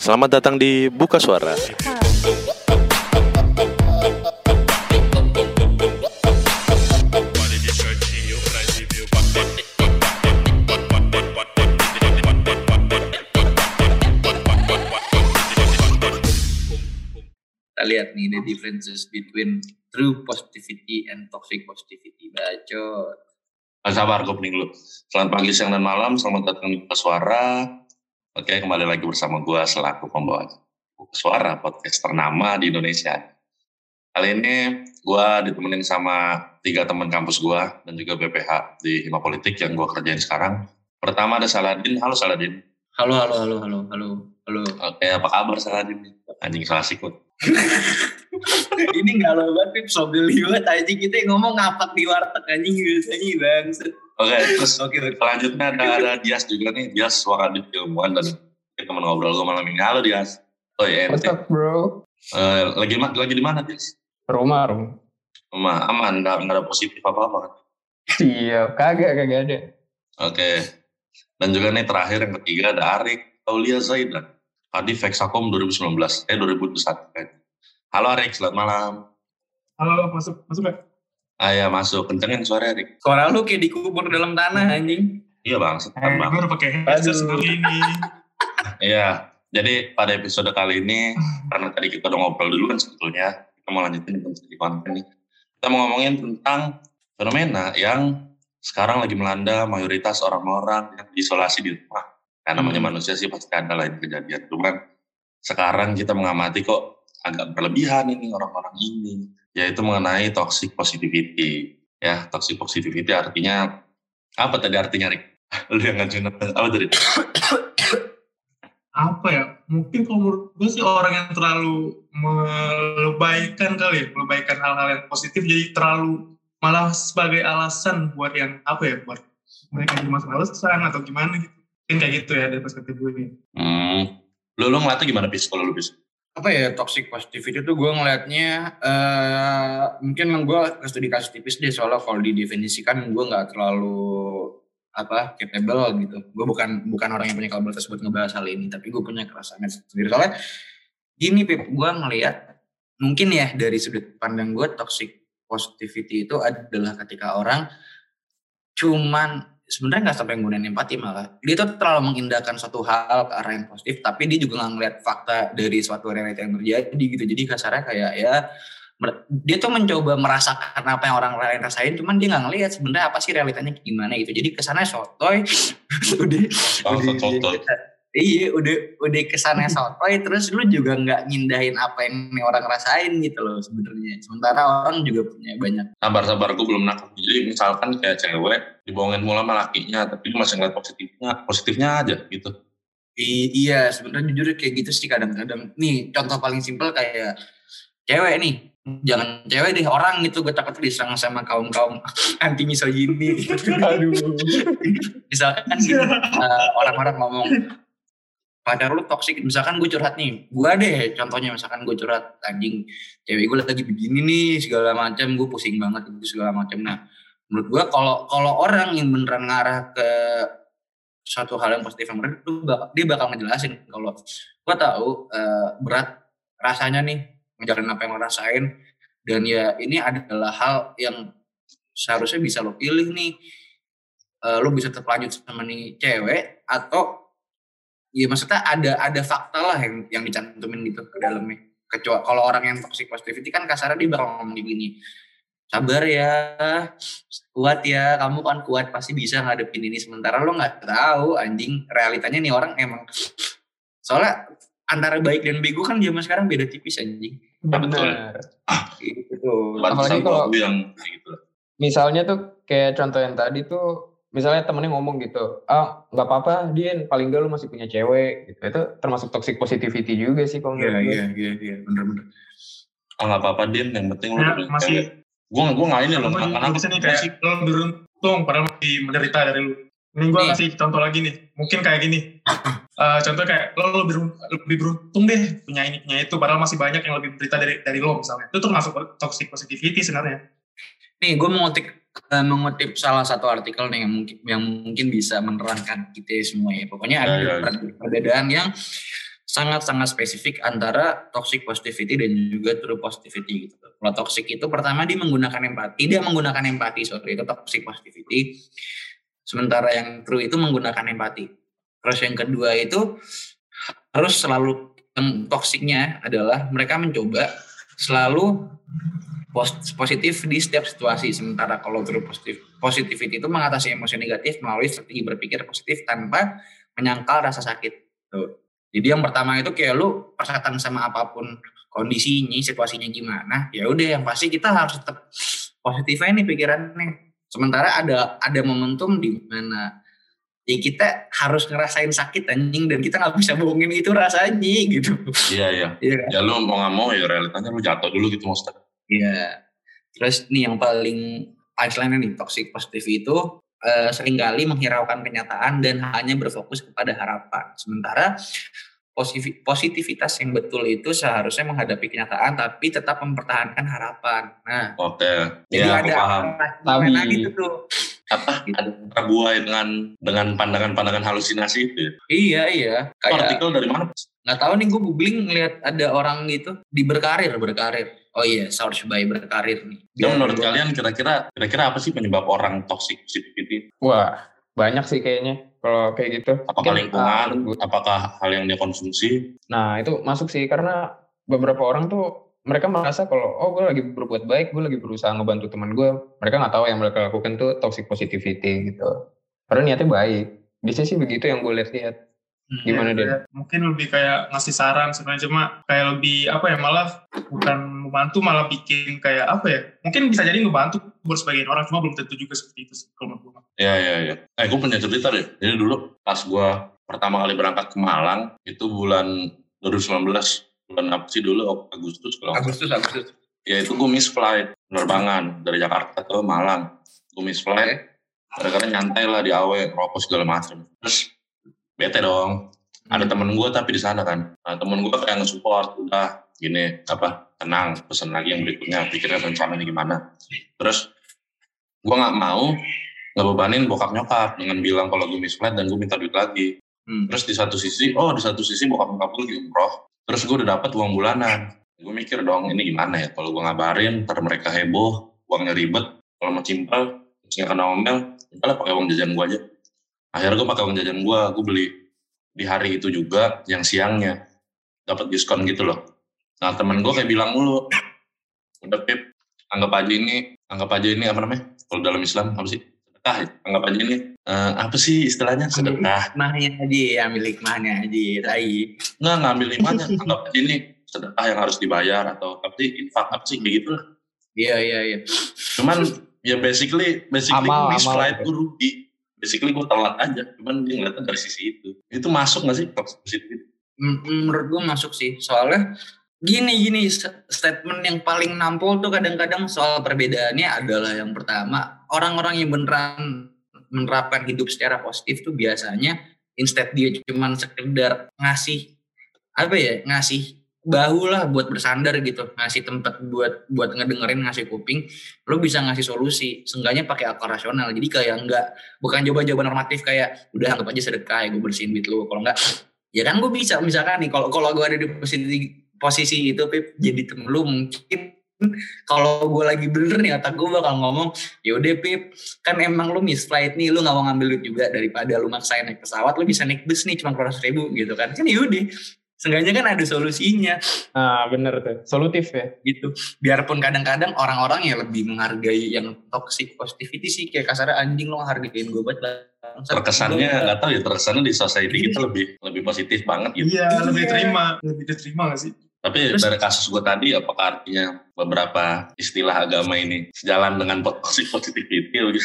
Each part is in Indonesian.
Selamat datang di Buka Suara. kita lihat nih the differences between true positivity and toxic positivity. Bacot. Gak sabar gue pening lu. Selamat pagi, siang, dan malam. Selamat datang di Buka Suara. Oke, kembali lagi bersama gue selaku pembawa Suara, podcast ternama di Indonesia. Kali ini gue ditemenin sama tiga teman kampus gue dan juga BPH di Hima Politik yang gue kerjain sekarang. Pertama ada Saladin. Halo Saladin. Halo, halo, halo, halo, halo, halo. Oke, apa kabar Saladin? Anjing salah sikut. Ini lo banget. Sobel banget anjing. Kita ngomong ngapak di warteg anjing biasanya bang. Oke, terus Oke, oke. selanjutnya ada, ada Dias juga nih. Dias suara di ilmuwan dan kita teman ngobrol gue malam ini. Halo Dias. Oh iya, What's up bro? Eh, lagi lagi di mana Dias? Rumah rumah. Rumah aman, nggak ada positif apa apa kan? Siap, kagak kagak ada. Oke. Dan juga nih terakhir yang ketiga ada Arik Aulia Zaidan. Tadi Vexakom 2019, eh 2021 kan. Halo Arik, selamat malam. Halo, masuk, masuk Ayo masuk, kencengin suara Arik. Suara lu kayak dikubur dalam tanah anjing. Iya bang, setan bang. gue udah pakai headset sekali ini. Iya, jadi pada episode kali ini, karena tadi kita udah ngobrol dulu kan sebetulnya, kita mau lanjutin tentang segi konten nih. Kita mau ngomongin tentang fenomena yang sekarang lagi melanda mayoritas orang-orang yang diisolasi di rumah. Karena namanya manusia sih pasti ada lah yang kejadian. Cuman sekarang kita mengamati kok agak berlebihan ini orang-orang ini. Yaitu mengenai toxic positivity. Ya, toxic positivity artinya, apa tadi artinya Rik? Lu yang ngajuin apa tadi? Apa ya? Mungkin kalau menurut gue sih orang yang terlalu melebaikan kali ya, melebaikan hal-hal yang positif jadi terlalu malah sebagai alasan buat yang apa ya, buat mereka masalah alasan atau gimana gitu. Mungkin kayak gitu ya dari perspektif gue ini. Hmm. Lu, lu ngeliatnya gimana, Pis, kalau lu, Pis? Apa ya toxic positivity itu gue ngelihatnya eh mungkin gue studi kasus tipis deh soalnya kalau didefinisikan gue nggak terlalu apa capable gitu. Gue bukan bukan orang yang punya kapabilitas buat ngebahas hal ini tapi gue punya kerasaannya sendiri. Soalnya gini pip gue ngelihat mungkin ya dari sudut pandang gue toxic positivity itu adalah ketika orang cuman sebenarnya nggak sampai nggunain empati malah. Dia tuh terlalu mengindahkan suatu hal ke arah yang positif tapi dia juga nggak ngeliat fakta dari suatu realita yang terjadi gitu. Jadi kasarnya kayak ya dia tuh mencoba merasakan apa yang orang lain rasain cuman dia nggak ngeliat sebenarnya apa sih realitanya gimana gitu. Jadi kesannya sotoy udah Oh, udah- sotoy. Iya udah udah kesannya sotoy terus lu juga nggak ngindahin apa yang nih orang rasain gitu loh sebenarnya sementara orang juga punya banyak Sabar-sabar, gue belum nangkep. Jadi misalkan kayak cewek, dibohongin mula sama lakinya, tapi lu masih ngeliat positifnya, positifnya aja gitu. I- iya sebenarnya jujur kayak gitu sih kadang-kadang nih contoh paling simpel kayak cewek nih jangan cewek deh orang gitu gue takut diserang sama kaum kaum anti misogyni Aduh. misalkan kan eh, orang-orang ngomong pacar lu toksik misalkan gue curhat nih gue deh contohnya misalkan gue curhat anjing cewek gue lagi begini nih segala macam gue pusing banget itu segala macam. Nah menurut gue kalau kalau orang yang beneran ngarah ke suatu hal yang positif yang bak- dia bakal ngejelasin kalau gue tahu eh, berat rasanya nih ngejalanin apa yang lo rasain. Dan ya ini adalah hal yang seharusnya bisa lo pilih nih. Eh, lo bisa tetap lanjut sama nih cewek atau ya maksudnya ada ada fakta lah yang yang dicantumin gitu ke dalamnya kecuali kalau orang yang toxic positivity kan kasarnya dia bakal ngomong gini sabar ya kuat ya kamu kan kuat pasti bisa ngadepin ini sementara lo nggak tahu anjing realitanya nih orang emang soalnya antara baik dan bego kan zaman sekarang beda tipis anjing Betul. Benar. gitu Apalagi kalau- yang gitu. Misalnya tuh kayak contoh yang tadi tuh, misalnya temennya ngomong gitu, ah nggak apa-apa, dia paling gak lu masih punya cewek, gitu. Itu termasuk toxic positivity juga sih kalau iya menurut gue. iya iya iya bener bener Oh, nggak apa-apa, Din. Yang penting lu Ya, udah masih Gue gue nggak ini loh. Karena bisa nih kayak lo beruntung padahal masih menderita dari lu. Ini gue kasih contoh lagi nih. Mungkin kayak gini. Eh contoh kayak lo lebih, lebih beruntung deh punya ini punya itu padahal masih banyak yang lebih menderita dari dari lo misalnya. Itu termasuk toxic positivity sebenarnya. Nih, gue mengutip eh, mengutip salah satu artikel nih yang mungkin yang mungkin bisa menerangkan kita semua ya. Pokoknya ada Ya, ya, ya. per- perbedaan yang sangat-sangat spesifik antara toxic positivity dan juga true positivity gitu. Kalau toxic itu pertama dia menggunakan empati, dia menggunakan empati, sorry itu toxic positivity. Sementara yang true itu menggunakan empati. Terus yang kedua itu harus selalu toksiknya adalah mereka mencoba selalu positif di setiap situasi. Sementara kalau true positif, positivity itu mengatasi emosi negatif melalui strategi berpikir positif tanpa menyangkal rasa sakit. Tuh. Jadi yang pertama itu kayak lu persyaratan sama apa pun kondisinya, situasinya gimana, ya udah yang pasti kita harus tetap positif aja nih pikirannya. Sementara ada ada momentum di mana ya kita harus ngerasain sakit anjing dan kita nggak bisa bohongin itu rasanya gitu. Iya iya. Iya kan? Ya lu mau nggak mau ya realitanya lu jatuh dulu gitu maksudnya. Iya. Terus nih yang paling punchline nih toxic positif itu eh, sering kali menghiraukan kenyataan dan hanya berfokus kepada harapan. Sementara positif- positivitas yang betul itu seharusnya menghadapi kenyataan tapi tetap mempertahankan harapan. Nah, Oke. jadi Ya aku ada paham. Tapi- gitu tuh. Apa? Gitu. Ada terbuai dengan dengan pandangan-pandangan halusinasi itu. ya? Iya iya. Kayak artikel dari mana? nggak tahu nih gue googling ngeliat ada orang gitu di berkarir berkarir. Oh iya, source by berkarir nih. Ya menurut kalian kira-kira kira-kira apa sih penyebab orang toxic positivity? Wah, banyak sih kayaknya kalau kayak gitu. Apakah Mungkin, lingkungan? Apakah hal yang dia konsumsi? Nah, itu masuk sih karena beberapa orang tuh mereka merasa kalau oh gue lagi berbuat baik, gue lagi berusaha ngebantu teman gue. Mereka nggak tahu yang mereka lakukan tuh toxic positivity gitu. Padahal niatnya baik. Bisa sih begitu yang gue lihat-lihat. Hmm. Gimana, Den? Kayak Mungkin lebih kayak ngasih saran sebenarnya cuma kayak lebih apa ya malah bukan membantu malah bikin kayak apa ya mungkin bisa jadi ngebantu buat sebagian orang cuma belum tentu juga seperti itu sih kalau menurut gue. Ya ya ya. Eh gue punya cerita deh. Jadi dulu pas gue pertama kali berangkat ke Malang itu bulan 2019 bulan apa sih dulu Agustus kalau Agustus Agustus. ya itu gue miss flight penerbangan dari Jakarta ke Malang gue miss flight kadang-kadang nyantai lah di awe rokok segala macam terus bete dong. Ada temen gue tapi di sana kan. Nah, temen gue kayak nge-support udah gini apa tenang pesan lagi yang berikutnya pikirnya rencananya gimana. Terus gue nggak mau ngebebanin bokap nyokap dengan bilang kalau gue miss flight dan gue minta duit lagi. Hmm. terus di satu sisi oh di satu sisi bokap nyokap gue umroh terus gue udah dapat uang bulanan. Gue mikir dong ini gimana ya? Kalau gue ngabarin ntar mereka heboh uangnya ribet kalau mau simpel terus nggak kena omel udah pakai uang jajan gue aja akhirnya gue pakai uang jajan gue gue beli di hari itu juga yang siangnya. Dapat diskon gitu loh. Nah temen gue kayak bilang mulu udah pip anggap aja ini anggap aja ini apa namanya? Kalau dalam Islam apa sih? Sedekah ya? anggap aja ini eh, apa sih istilahnya? Sedekah. Hikmahnya aja, ambil hikmahnya aja, tai. nggak ngambil imannya anggap aja ini sedekah yang harus dibayar atau apa sih infak apa sih kayak gitu lah Iya iya iya. cuman ya basically basically Amal, amal. flight gue rugi basically gue telat aja cuman dia ngeliatnya dari sisi itu. Itu masuk nggak sih toxic positivity M- menurut gue masuk sih soalnya gini gini st- statement yang paling nampol tuh kadang-kadang soal perbedaannya adalah yang pertama orang-orang yang beneran menerapkan hidup secara positif tuh biasanya instead dia cuman sekedar ngasih apa ya ngasih bahu lah buat bersandar gitu ngasih tempat buat buat ngedengerin ngasih kuping lu bisa ngasih solusi seenggaknya pakai akal rasional. Jadi kayak enggak bukan jawaban-jawaban normatif kayak udah anggap aja sedekah ya gue bersihin duit lu. Kalau enggak ya kan gue bisa misalkan nih kalau kalau gue ada di posisi posisi itu Pip jadi temen lu mungkin kalau gue lagi bener nih otak gue bakal ngomong ya udah Pip kan emang lu miss flight nih lu nggak mau ngambil duit juga daripada lu maksain naik pesawat lu bisa naik bus nih cuma keluar ribu gitu kan. Kan yaudah Seenggaknya kan ada solusinya Nah, bener tuh. Solutif ya. gitu. Biarpun kadang-kadang orang-orang yang lebih menghargai yang toxic positivity sih kayak kasarnya anjing lo hargain gue banget. bangsat. terkesannya nggak tahu ya terkesannya di society kita lebih lebih positif banget gitu Iya, Iya. lebih terima, lebih diterima gak sih? tapi Terus- dari kasus gue tadi apakah artinya beberapa istilah agama ini sejalan dengan toxic positivity gitu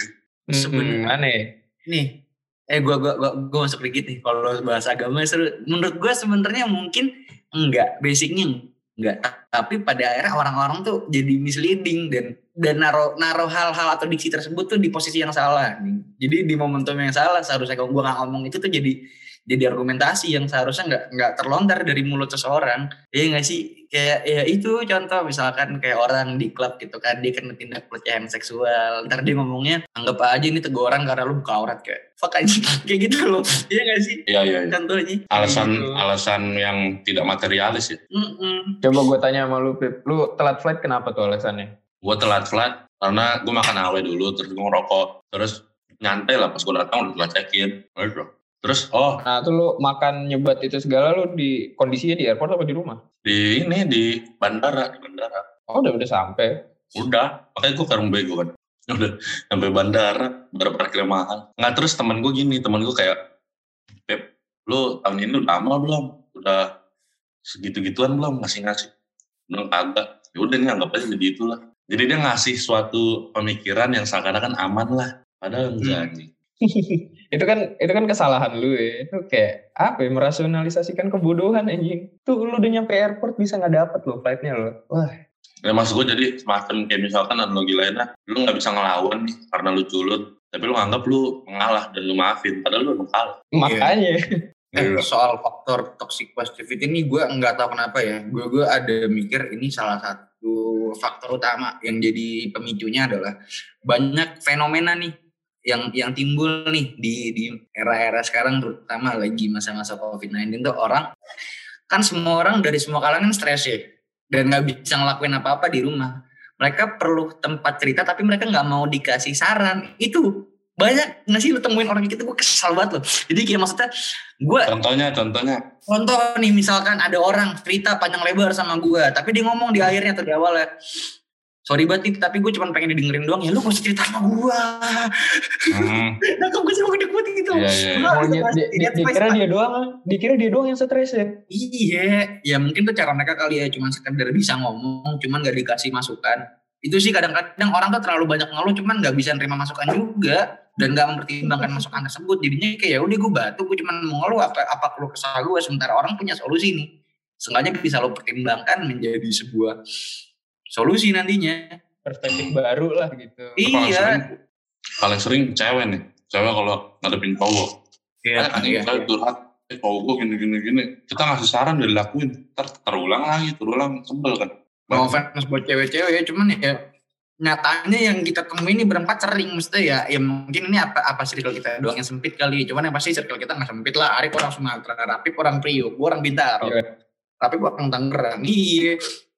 Sebenarnya- Hmm, aneh. nih eh gua gua gua, gua masuk dikit nih kalau bahas agama seru. Menurut gua sebenarnya mungkin enggak basicnya enggak. Tapi pada akhirnya orang-orang tuh jadi misleading dan dan naruh naruh hal-hal atau diksi tersebut tuh di posisi yang salah jadi di momentum yang salah seharusnya kalau gua nggak ngomong itu tuh jadi jadi argumentasi yang seharusnya nggak nggak terlontar dari mulut seseorang. Ya nggak sih kayak ya itu contoh misalkan kayak orang di klub gitu kan dia kena tindak pelecehan seksual ntar dia ngomongnya anggap aja ini teguran karena lu buka aurat kayak fuck aja kayak gitu loh iya nggak sih Iya iya. iya. contohnya Alasan gitu. alasan yang tidak materialis ya. Mm-mm. Coba gue tanya sama lu, Pip. Lu telat flight kenapa tuh alasannya? Gue telat flight karena gue makan awe dulu, terus gue ngerokok, terus nyantai lah pas gue datang udah telat check-in. Gitu. Terus? Oh. Nah, tuh lu makan nyebat itu segala lu di kondisinya di airport apa di rumah? di ini di bandara di bandara. Oh, udah udah sampai. udah. Makanya gue karung bego kan. Udah sampai bandara baru parkir mahal. Nggak terus temen gue gini temen gue kayak Pep lu tahun ini udah lama belum? Udah segitu gituan belum ngasih ngasih belum kagak. Ya udah nih anggap aja jadi itulah. Jadi dia ngasih suatu pemikiran yang seakan-akan aman lah. Padahal enggak nih itu kan itu kan kesalahan lu ya. Itu kayak apa ya, merasionalisasikan kebodohan anjing. Tuh lu udah nyampe airport bisa nggak dapet lo flightnya lo. Wah, Ya maksud gue jadi semacam kayak misalkan analogi lainnya, lu nggak bisa ngelawan nih karena lu culun, tapi lu nganggap lu mengalah dan lu maafin, padahal lu emang kalah. makanya. Eh, Iya. soal faktor toxic positivity ini gue nggak tahu kenapa ya. Gue gue ada mikir ini salah satu faktor utama yang jadi pemicunya adalah banyak fenomena nih yang yang timbul nih di di era-era sekarang terutama lagi masa-masa COVID-19 tuh orang kan semua orang dari semua kalangan stres ya dan nggak bisa ngelakuin apa-apa di rumah. Mereka perlu tempat cerita tapi mereka nggak mau dikasih saran. Itu banyak nggak sih lu temuin orang gitu gue kesal banget loh. Jadi kayak maksudnya gue Contohnya, contohnya, contoh nih misalkan ada orang cerita panjang lebar sama gua tapi dia ngomong di akhirnya atau di awalnya sorry banget nih tapi gue cuma pengen didengerin doang ya. Lu gak usah cerita sama gua. Hmm, nah kok gue mau gede gitu? Iya, iya, Oh, dia, dia, dia, dikira dia doang, dikira dia doang yang stres ya. iya. Ya mungkin tuh cara mereka kali ya cuma sekedar bisa ngomong cuman gak dikasih masukan. Itu sih kadang-kadang orang tuh terlalu banyak ngeluh cuman gak bisa nerima masukan juga dan gak mempertimbangkan masukan tersebut. Jadinya kayak ya udah gue batu gue cuman mau ngeluh apa apa perlu kesal gue sementara orang punya solusi nih. Seenggaknya bisa lo pertimbangkan menjadi sebuah solusi nantinya. Perspektif baru lah gitu. paling Iya. sering, paling sering cewek nih, cewek kalau ngadepin cowok, Iya, anjing iya. kita curhat, eh cowok gue gini gini gini, kita ngasih saran udah dilakuin, ntar terulang lagi, terulang, sebel kan. No offense buat cewek-cewek ya, cuman ya nyatanya yang kita temuin ini berempat sering mesti ya ya mungkin ini apa apa circle kita doang yang sempit kali cuman yang pasti circle kita nggak sempit lah Arif orang Sumatera Rapip orang Priok gue orang Bintaro Iya. Rapip orang Tangerang iya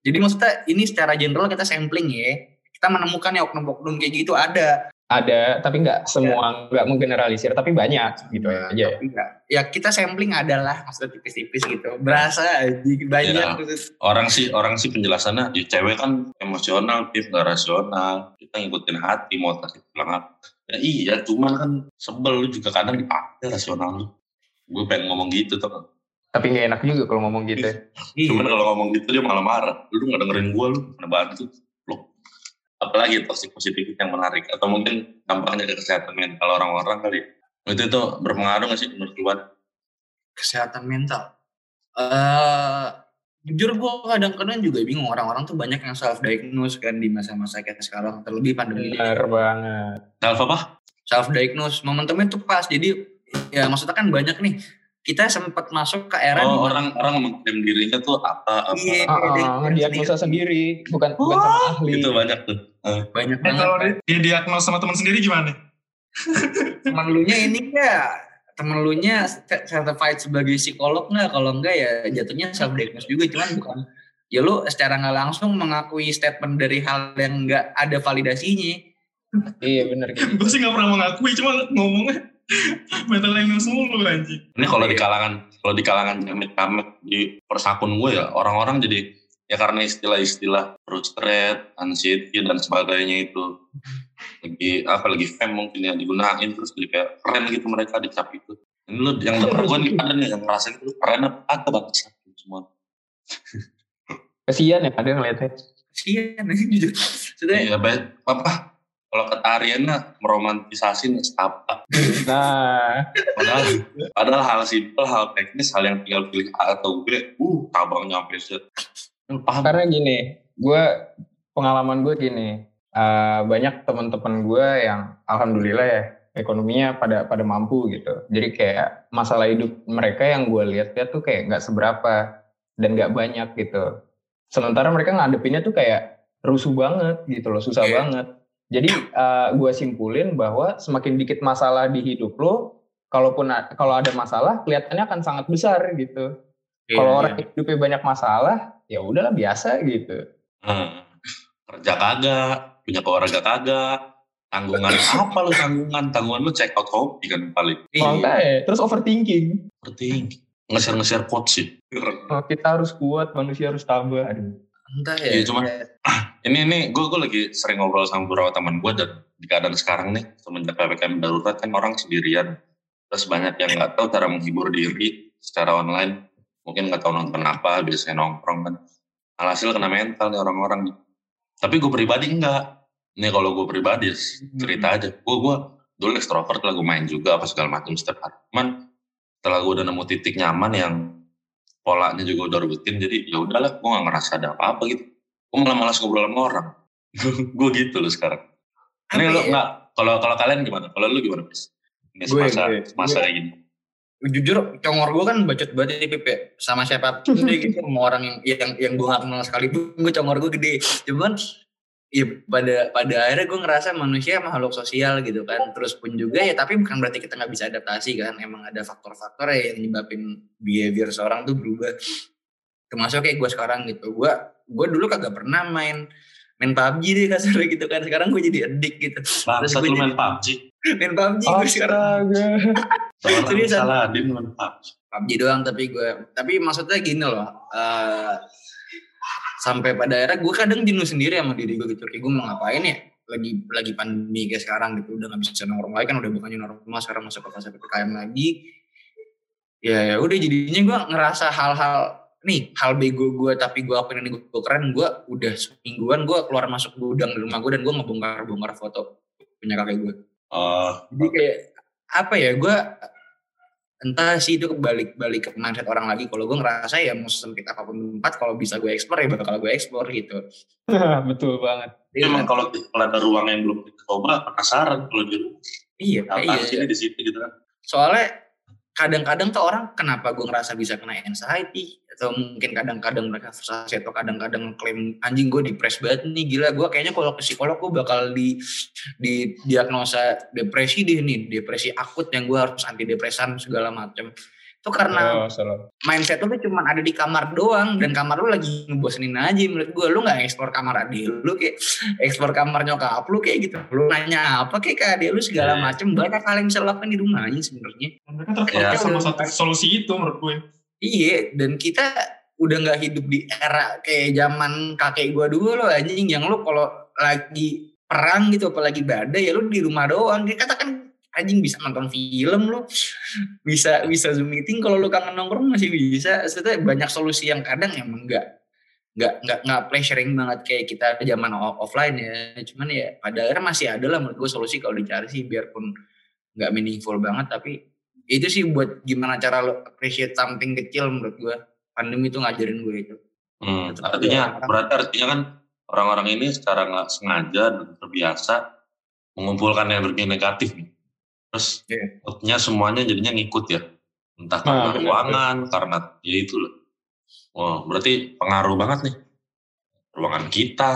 jadi maksudnya ini secara general kita sampling ya kita menemukan ya oknum-oknum kayak gitu ada Ada, tapi nggak semua, nggak menggeneralisir, tapi banyak gitu aja. Tapi enggak. ya kita sampling adalah maksudnya tipis-tipis gitu berasa aja banyak Iya. gitu. Orang sih, orang sih penjelasannya, di cewek kan emosional, tip nggak rasional, kita ngikutin hati, mau kasih pulang. Ya iya, cuman kan sebel lu juga kadang dipakai rasional lu. Gue pengen ngomong gitu tuh. Tapi nggak enak juga kalau ngomong gitu. Iya. Cuman kalau ngomong gitu dia malah marah. Lu nggak dengerin gue, lu mana bantu. Lu. Apalagi toxic positivity yang menarik. Atau mungkin dampaknya ke kesehatan mental orang-orang kali. Itu tuh berpengaruh nggak sih menurut lu? Kesehatan mental. eh jujur gue kadang-kadang juga bingung orang-orang tuh banyak yang self diagnose kan di masa-masa kayak sekarang terlebih pandemi ini. Benar banget. Self apa? self diagnose momentumnya tuh pas jadi ya maksudnya kan banyak nih kita sempat masuk ke era Oh, dimana- orang orang mengklaim dirinya tuh apa apa. Iya. Ah, ah, diagnosa sendiri, bukan bukan sama ahli. Itu banyak tuh. banyak Eh, banget kalau dia, dia diagnos sama teman sendiri gimana? temen lu nya ini ya temen lu nya certified sebagai psikolog nggak kalau enggak ya jatuhnya self diagnose juga cuman bukan ya lu secara nggak langsung mengakui statement dari hal yang nggak ada validasinya Iya benar gitu. gue sih gak pernah mengakui, cuma ngomongnya mental illness mulu anjing. Ini kalau di Iya. kalangan kalau di kalangan jamet-jamet di persakun gue ya orang-orang jadi ya karena istilah-istilah frustrate, anxiety dan sebagainya itu lagi apa lagi fame mungkin ya digunain terus jadi kayak keren gitu mereka dicap itu. Ini lu yang denger gue nih ada nih yang ngerasa gitu keren apa kagak banget semua. Kasian ya ada ngeliatnya. kasian jujur Iya, baik apa kalau kata Ariana meromantisasi apa Nah, padahal padahal hal simpel hal teknis hal yang tinggal pilih A atau B uh cabangnya sampai Z Lu paham karena gini, gue pengalaman gue gini, eh, banyak teman-teman gue yang alhamdulillah ya, ekonominya pada pada mampu gitu. Jadi kayak masalah hidup mereka yang gue lihat ya tuh kayak nggak seberapa dan nggak banyak gitu. Sementara mereka ngadepinnya tuh kayak rusuh banget gitu loh, susah Iya. banget. Jadi uh, gue simpulin bahwa semakin dikit masalah di hidup lo, kalaupun kalau ada masalah kelihatannya akan sangat besar gitu. Iya, kalau iya. orang hidupnya banyak masalah, ya udahlah biasa gitu. Hmm. Kerja kagak, punya keluarga kagak, tanggungan apa lu tanggungan? Tanggungan lu check out kopi kan paling Iya. Makanya, terus overthinking. penting. Nge-share-nge-share quotes sih. Kita harus kuat, manusia harus tabah. Aduh. Entah ya. Iya, cuma- Ini ini gue gue lagi sering ngobrol sama beberapa teman gue dan di keadaan sekarang nih semenjak ppkm darurat kan orang sendirian. Terus banyak yang nggak tahu cara menghibur diri secara online. Mungkin nggak tahu nonton apa biasanya nongkrong kan. Alhasil kena mental nih orang-orang tapi gue pribadi enggak nih kalau gue pribadi cerita aja. Gue gue dulu extrovert lah gue main juga apa segala macam setiap hari. Cuman setelah gue udah nemu titik nyaman yang polanya juga udah rutin jadi ya udahlah gue gak ngerasa ada apa-apa gitu gue malah malas ngobrol sama orang. Gue gitu loh sekarang. Ini lo ya? nggak kalau kalau kalian gimana? Kalau lu gimana bis ini Gue- semasa gue- semasa kayak gini. Jujur congor gue kan bacot banget di Pip ya. sama siapa pun deh gitu sama orang yang yang yang gue gak kenal sekalipun gue congor gue gede. Cuman ya pada pada akhirnya gue ngerasa manusia makhluk sosial gitu kan. Terus pun juga ya tapi bukan berarti kita nggak bisa adaptasi kan. Emang ada faktor-faktor ya yang nyebabin behavior seorang tuh berubah. Termasuk kayak gue sekarang gitu. Gue gue dulu kagak pernah main main PUBG deh kasarnya gitu kan. Sekarang gue jadi addict gitu. Bangsa gue main jadi- PUBG main PUBG gue sekarang. Seorang Seriusan? Saladin main PUBG PUBG doang tapi gue tapi maksudnya gini loh eh, sampai pada akhirnya gue kadang jenuh sendiri sama diri gue gitu. Kayak gue mau ngapain ya? Lagi lagi pandemi kayak sekarang gitu udah nggak bisa nongkrong lagi kan udah bukannya normal sekarang masuk ke fase ppkm lagi. Ya ya udah jadinya gue ngerasa hal-hal nih hal bego gue tapi gue akuin ini gue keren gue udah semingguan gue keluar masuk gudang di rumah gue dan gue ngebongkar bongkar foto punya kakek gue Oh, jadi kayak apa ya gue entah sih itu balik balik ke mindset orang lagi. Kalau gue ngerasa ya mau sempit apa pun tempat kalau bisa gue eksplor ya bakal gue eksplor gitu. Betul banget. Tapi emang kalau kalau ada ruang yang belum dicoba penasaran kalau di rumah. Iya apa iya. sih ini di situ gitu kan? Soalnya kadang-kadang tuh orang kenapa gue ngerasa bisa kena anxiety? Atau mungkin kadang-kadang mereka frustasi atau kadang-kadang klaim anjing gue depres banget nih gila gue kayaknya kalau ke psikolog gue bakal di di diagnosa depresi deh nih depresi akut yang gue harus antidepresan segala macam itu karena Oh, salah. mindset lu tuh cuma ada di kamar doang dan kamar lu lagi ngebosenin aja menurut gue lu nggak eksplor kamar adik lu kayak eksplor kamar nyokap lu kayak gitu lu nanya apa kayak ke adik lu segala Iya. macem banyak hal yang bisa lo lakukan di rumahnya sebenarnya Mereka terfokus Iya. sama satu solusi itu menurut gue. iya dan kita udah nggak hidup di era kayak zaman kakek gua dulu loh anjing yang lu kalau lagi perang gitu apalagi badai ya lu di rumah doang dia katakan anjing bisa nonton film lu bisa bisa zoom meeting kalau lu kangen nongkrong masih bisa Maksudnya banyak solusi yang kadang emang nggak nggak nggak nggak pleasuring banget kayak kita zaman offline ya cuman ya pada akhirnya masih ada lah menurut gue solusi kalau dicari sih biarpun nggak meaningful banget tapi itu sih buat gimana cara lo appreciate something kecil menurut gue pandemi itu ngajarin gue itu Hmm, Tetap artinya ada. berarti artinya kan orang-orang ini secara nggak sengaja dan terbiasa mengumpulkan energi negatif nih. Terus moodnya semuanya jadinya ngikut ya. Entah Nah, karena benar, ruangan, karena ya itu loh. Wah, berarti pengaruh banget nih. Ruangan kita,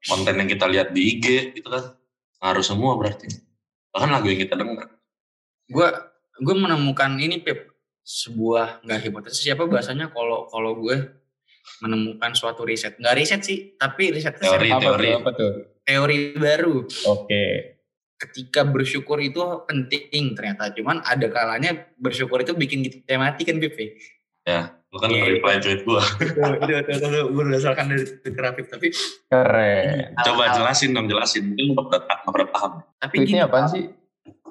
konten yang kita lihat di IG itu kan ngaruh semua berarti. Bahkan lagu yang kita dengar. gue gue menemukan ini Pip sebuah nggak hipotesis siapa bahasanya kalau kalau gue menemukan suatu riset nggak riset sih tapi risetnya Teori, saya- Apa teori. Apa tuh? teori baru Oke. Ketika bersyukur itu penting ternyata cuman ada kalanya bersyukur itu bikin kita mati kan Pip ya? Lu kan Iya. reply tweet gua. Itu itu berdasarkan dari Twitter tapi Keren. Coba hal-hal- jelasin dong, jelasin. Mungkin lu pernah paham. tapi gini Tweetnya apaan sih?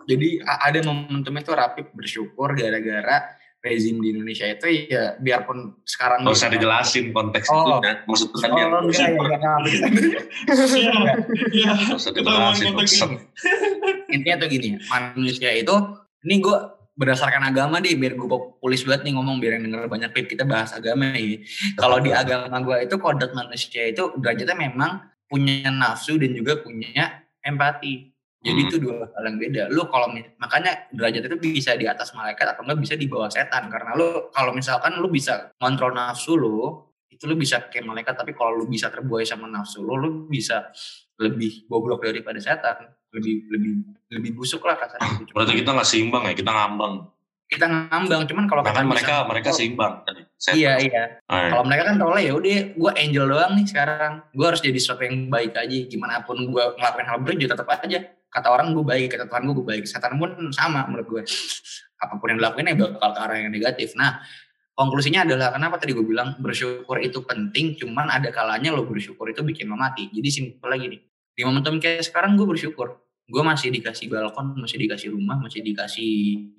jadi ada momentumnya tuh Rapip bersyukur gara-gara rezim di Indonesia itu ya biarpun sekarang Nggak usah dijelasin konteks Oh. itu. Maksudnya kan Oh, yang enggak, ya. Iya, iya. Nggak usah dijelasin. Intinya tuh gini, manusia itu, ini gue berdasarkan agama deh, biar gue populis banget nih ngomong, biar yang denger banyak Pip, kita bahas agama ya. Kalau di agama gue itu kodrat manusia itu derajatnya memang punya nafsu dan juga punya empati. Jadi Hmm. itu dua hal yang beda. Lu kalau makanya derajat itu bisa di atas malaikat atau enggak bisa di bawah setan karena lu kalau misalkan lu bisa kontrol nafsu lu, itu lu bisa kayak malaikat tapi kalau lu bisa terbuai sama nafsu lu, lu bisa lebih goblok daripada setan. Lebih lebih lebih busuk lah kasarnya gitu. Berarti kita nggak seimbang ya, kita ngambang. kita ngambang cuman kalau kan bisa mereka mereka kontrol- seimbang tadi. Setan. Iya, iya. Ah, iya. Kalau mereka kan tolnya ya udah gue angel doang nih sekarang. Gue harus jadi sesuatu yang baik aja. Gimana pun gue ngelakuin hal buruk juga tetap aja. Kata orang gue baik, kata Tuhan gue gue baik. Setan pun sama menurut gue. Apa pun yang dilakuin ya bakal ke arah yang negatif. Nah, konklusinya adalah kenapa tadi gue bilang bersyukur itu penting. Cuman ada kalanya lo bersyukur itu bikin lo mati. Jadi simpel lagi nih. Di momentum kayak sekarang gue bersyukur. Gue masih dikasih balkon, masih dikasih rumah, masih dikasih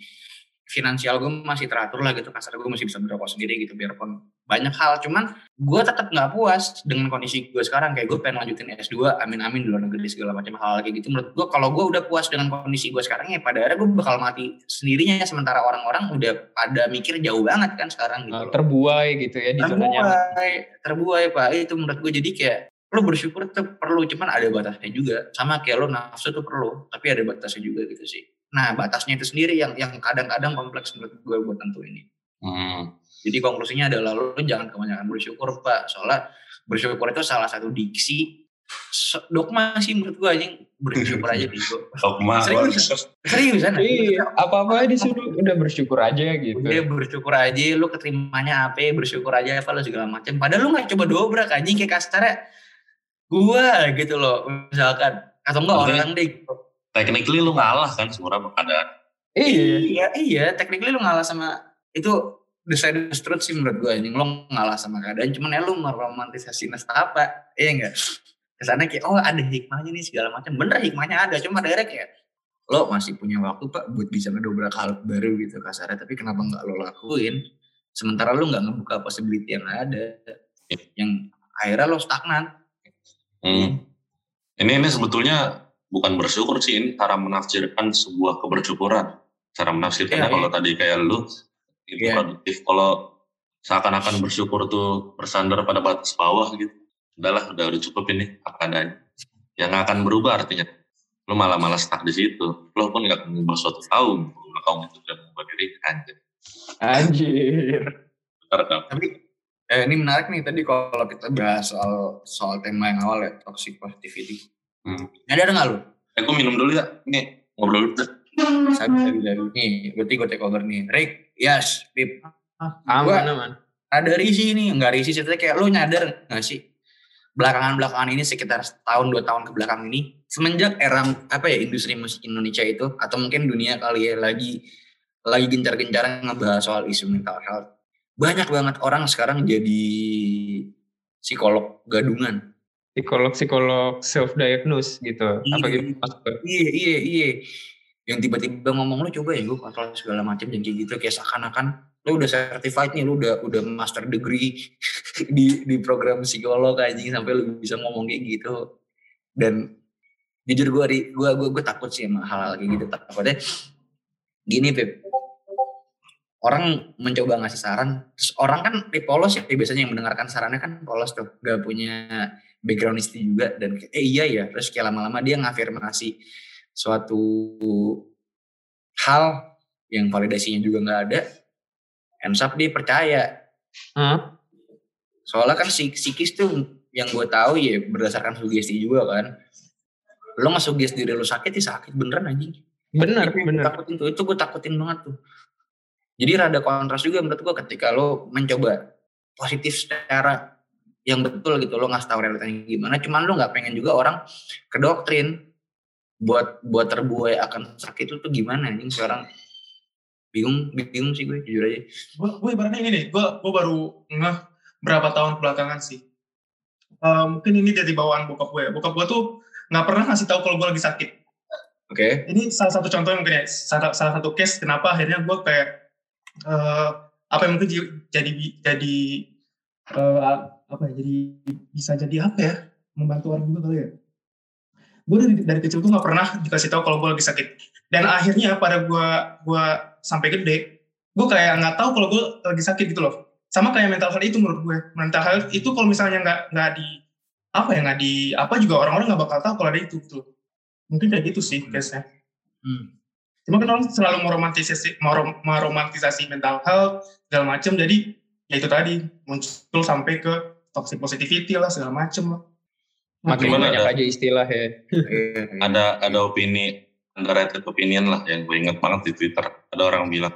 finansial gue masih teratur lah gitu kasar gue masih bisa berokok sendiri gitu biarpun banyak hal cuman gue tetap nggak puas dengan kondisi gue sekarang. Kayak gue pengen lanjutin S2 amin amin di luar negeri segala macam hal kayak gitu. Menurut gue kalau gue udah puas dengan kondisi gue sekarang ya pada akhirnya gue bakal mati sendirinya. Sementara orang-orang udah pada mikir jauh banget kan sekarang gitu Nah, loh. terbuai gitu ya di terbuai terbuai pak. Itu menurut gue jadi kayak lo bersyukur tuh perlu cuman ada batasnya juga. Sama kayak lo nafsu tuh perlu tapi ada batasnya juga gitu sih. Nah batasnya itu sendiri yang yang kadang-kadang kompleks menurut gue buat tentuin ini. Hmm. Jadi konklusinya adalah lo jangan kebanyakan bersyukur pak soalnya bersyukur itu salah satu diksi dogma sih menurut gue anjing bersyukur aja gitu Dogma. Serius? seriusan Iya, apa-apa disuruh udah bersyukur aja gitu. Udah bersyukur aja, lu keterimanya apa, bersyukur aja apa lo segala macam. Padahal lu nggak coba dobrak anjing kayak kasarnya gua gitu loh misalkan atau enggak Berarti- orang deh gitu. Technically lu ngalah kan sebenarnya sama keadaan. Iya. iya iya technically lu ngalah sama itu the side truth sih menurut gue anjing. Lo ngalah sama keadaan cuman ya lu meromantisasi nestapa iya enggak ke sana kayak oh ada hikmahnya nih segala macam. Bener hikmahnya ada cuma daerah kayak lo masih punya waktu pak buat bisa ngedobrak hal baru gitu kasarnya. Tapi kenapa nggak lo lakuin? Sementara lo nggak ngebuka possibility yang ada yang akhirnya lo stagnan. Hmm. Ini ini sebetulnya bukan bersyukur sih, ini cara menafsirkan sebuah kebersyukuran. Cara menafsirkannya Iya, kalau tadi kayak lu itu Iya. produktif. Kalau seakan-akan bersyukur tuh bersandar pada batas bawah gitu. Udahlah, udah udah cukup ini apa adanya. Yang akan berubah artinya. Lu malah malah stuck di situ. Lo pun nggak akan mengubah suatu kaum. Kalau kaum itu tidak mengubah diri, anjir. Anjir. Benar kan? tapi eh, ini menarik nih tadi kalau kita bahas soal soal tema yang awal ya toxic positivity Hmm. ada nggak lo Eh, gue minum dulu ya. Nih, ngobrol dulu. Deh. Sabi sabi sabi nih berarti gue take over nih Rick yes Pip Aman, aman. ada risi nih nggak risi sih kayak lu nyadar nggak sih belakangan belakangan ini sekitar setahun dua tahun ke belakang ini semenjak era apa ya industri musik Indonesia itu atau mungkin dunia kali ya lagi lagi gencar-gencar ngebahas soal isu mental health banyak banget orang sekarang jadi psikolog gadungan Psikolog-psikolog self-diagnose gitu. Apa Iya. gitu maksudnya? iya iya iya yang tiba-tiba ngomong lu coba ya gue kontrol segala macam dan gitu. Kayak seakan-akan lu udah certified nih lu udah udah master degree di di program psikolog aja sampai lu bisa ngomong kayak gitu. Dan jujur gue gue gue gue takut sih sama hal-hal kayak gitu. Takutnya gini Pip. Orang mencoba ngasih saran terus orang kan polos ya biasanya yang mendengarkan sarannya kan polos tuh gak punya background istri juga dan eh iya ya. Terus kayak lama-lama dia ngafirmasi suatu hal yang validasinya juga nggak ada ends up dia percaya Hah? soalnya kan psik- psikis tuh yang gue tahu ya berdasarkan sugesti juga kan. Lo nggak sugesti diri lo sakit ya sakit beneran anjing. Benar, itu benar. takutin tuh itu gue takutin banget tuh. Jadi rada kontras juga menurut gue ketika lo mencoba positif secara yang betul gitu lo ngasih tahu realitanya gimana. Cuman lo nggak pengen juga orang ke doktrin buat buat terbuai akan sakit itu tuh gimana? Anjing sekarang bingung bingung sih gue jujur aja. Gue gue ibaratnya ini nih gue gue baru ngeh berapa tahun belakangan sih. Eh, mungkin ini dari bawaan bokap gue ya. bokap gue tuh nggak pernah ngasih tahu kalau gue lagi sakit. Oke. Ini salah satu contohnya mungkin ya salah, salah satu case kenapa akhirnya gue kayak eh, apa yang mungkin jadi jadi eh, apa ya jadi bisa jadi apa ya membantu orang juga kali ya gue dari dari kecil tuh nggak pernah dikasih tahu kalau gue lagi sakit dan akhirnya pada gue gue sampai gede gue kayak nggak tahu kalau gue lagi sakit gitu loh sama kayak mental health itu menurut gue mental health itu kalau misalnya nggak nggak di apa ya nggak di apa juga orang-orang nggak bakal tahu kalau ada itu gitu mungkin kayak gitu sih case-nya. Hmm. Cuma kan orang selalu meromantisasi, merom- meromantisasi mental health segala macam. Jadi ya itu tadi muncul sampai ke toxic positivity lah segala macam lah. Makin Gimana banyak ada? aja istilah ya. Iya. ada ada opini underrated opinion lah yang gue inget banget di Twitter. Ada orang bilang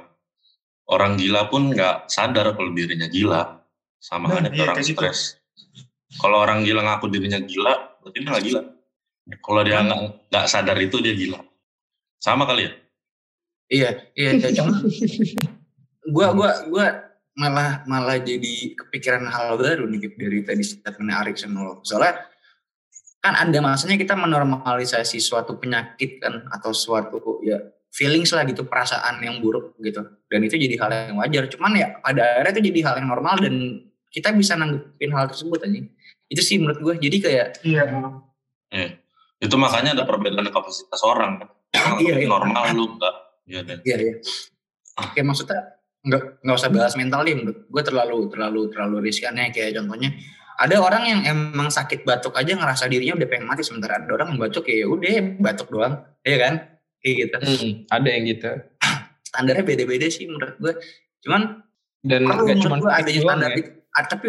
orang gila pun nggak sadar kalau dirinya gila, sama Nah, halnya iya, orang gitu. stres. Kalau orang gila ngaku dirinya gila, berarti dia nggak gila. Kalau dia nggak nggak sadar itu dia gila. Sama kali ya? Iya, iya, iya. Cuma gua gua gua malah malah jadi kepikiran hal baru nih dari tadi statement Erikson lo. Soalnya kan ada masanya kita menormalisasi suatu penyakit kan atau suatu ya feelings lah gitu perasaan yang buruk gitu dan itu jadi hal yang wajar cuman ya pada akhirnya itu jadi hal yang normal dan kita bisa nanggepin hal tersebut aja itu sih menurut gue jadi kayak Iya. Itu makanya ada perbedaan kapasitas orang kan. Iya, iya. normal lu enggak. Iya deh. Iya iya. Kayak maksudnya nggak nggak usah bahas mental deh menurut gue terlalu terlalu terlalu riskannya kayak contohnya ada orang yang emang sakit batuk aja ngerasa dirinya udah pengen mati sementara ada orang yang batuk ya udah batuk doang. Ya kan? Kayak gitu. Hmm, ada yang gitu. standarnya beda-beda sih menurut gue cuman Dan perlu nggak menurut cuma gue doang standar ya. itu Ah, tapi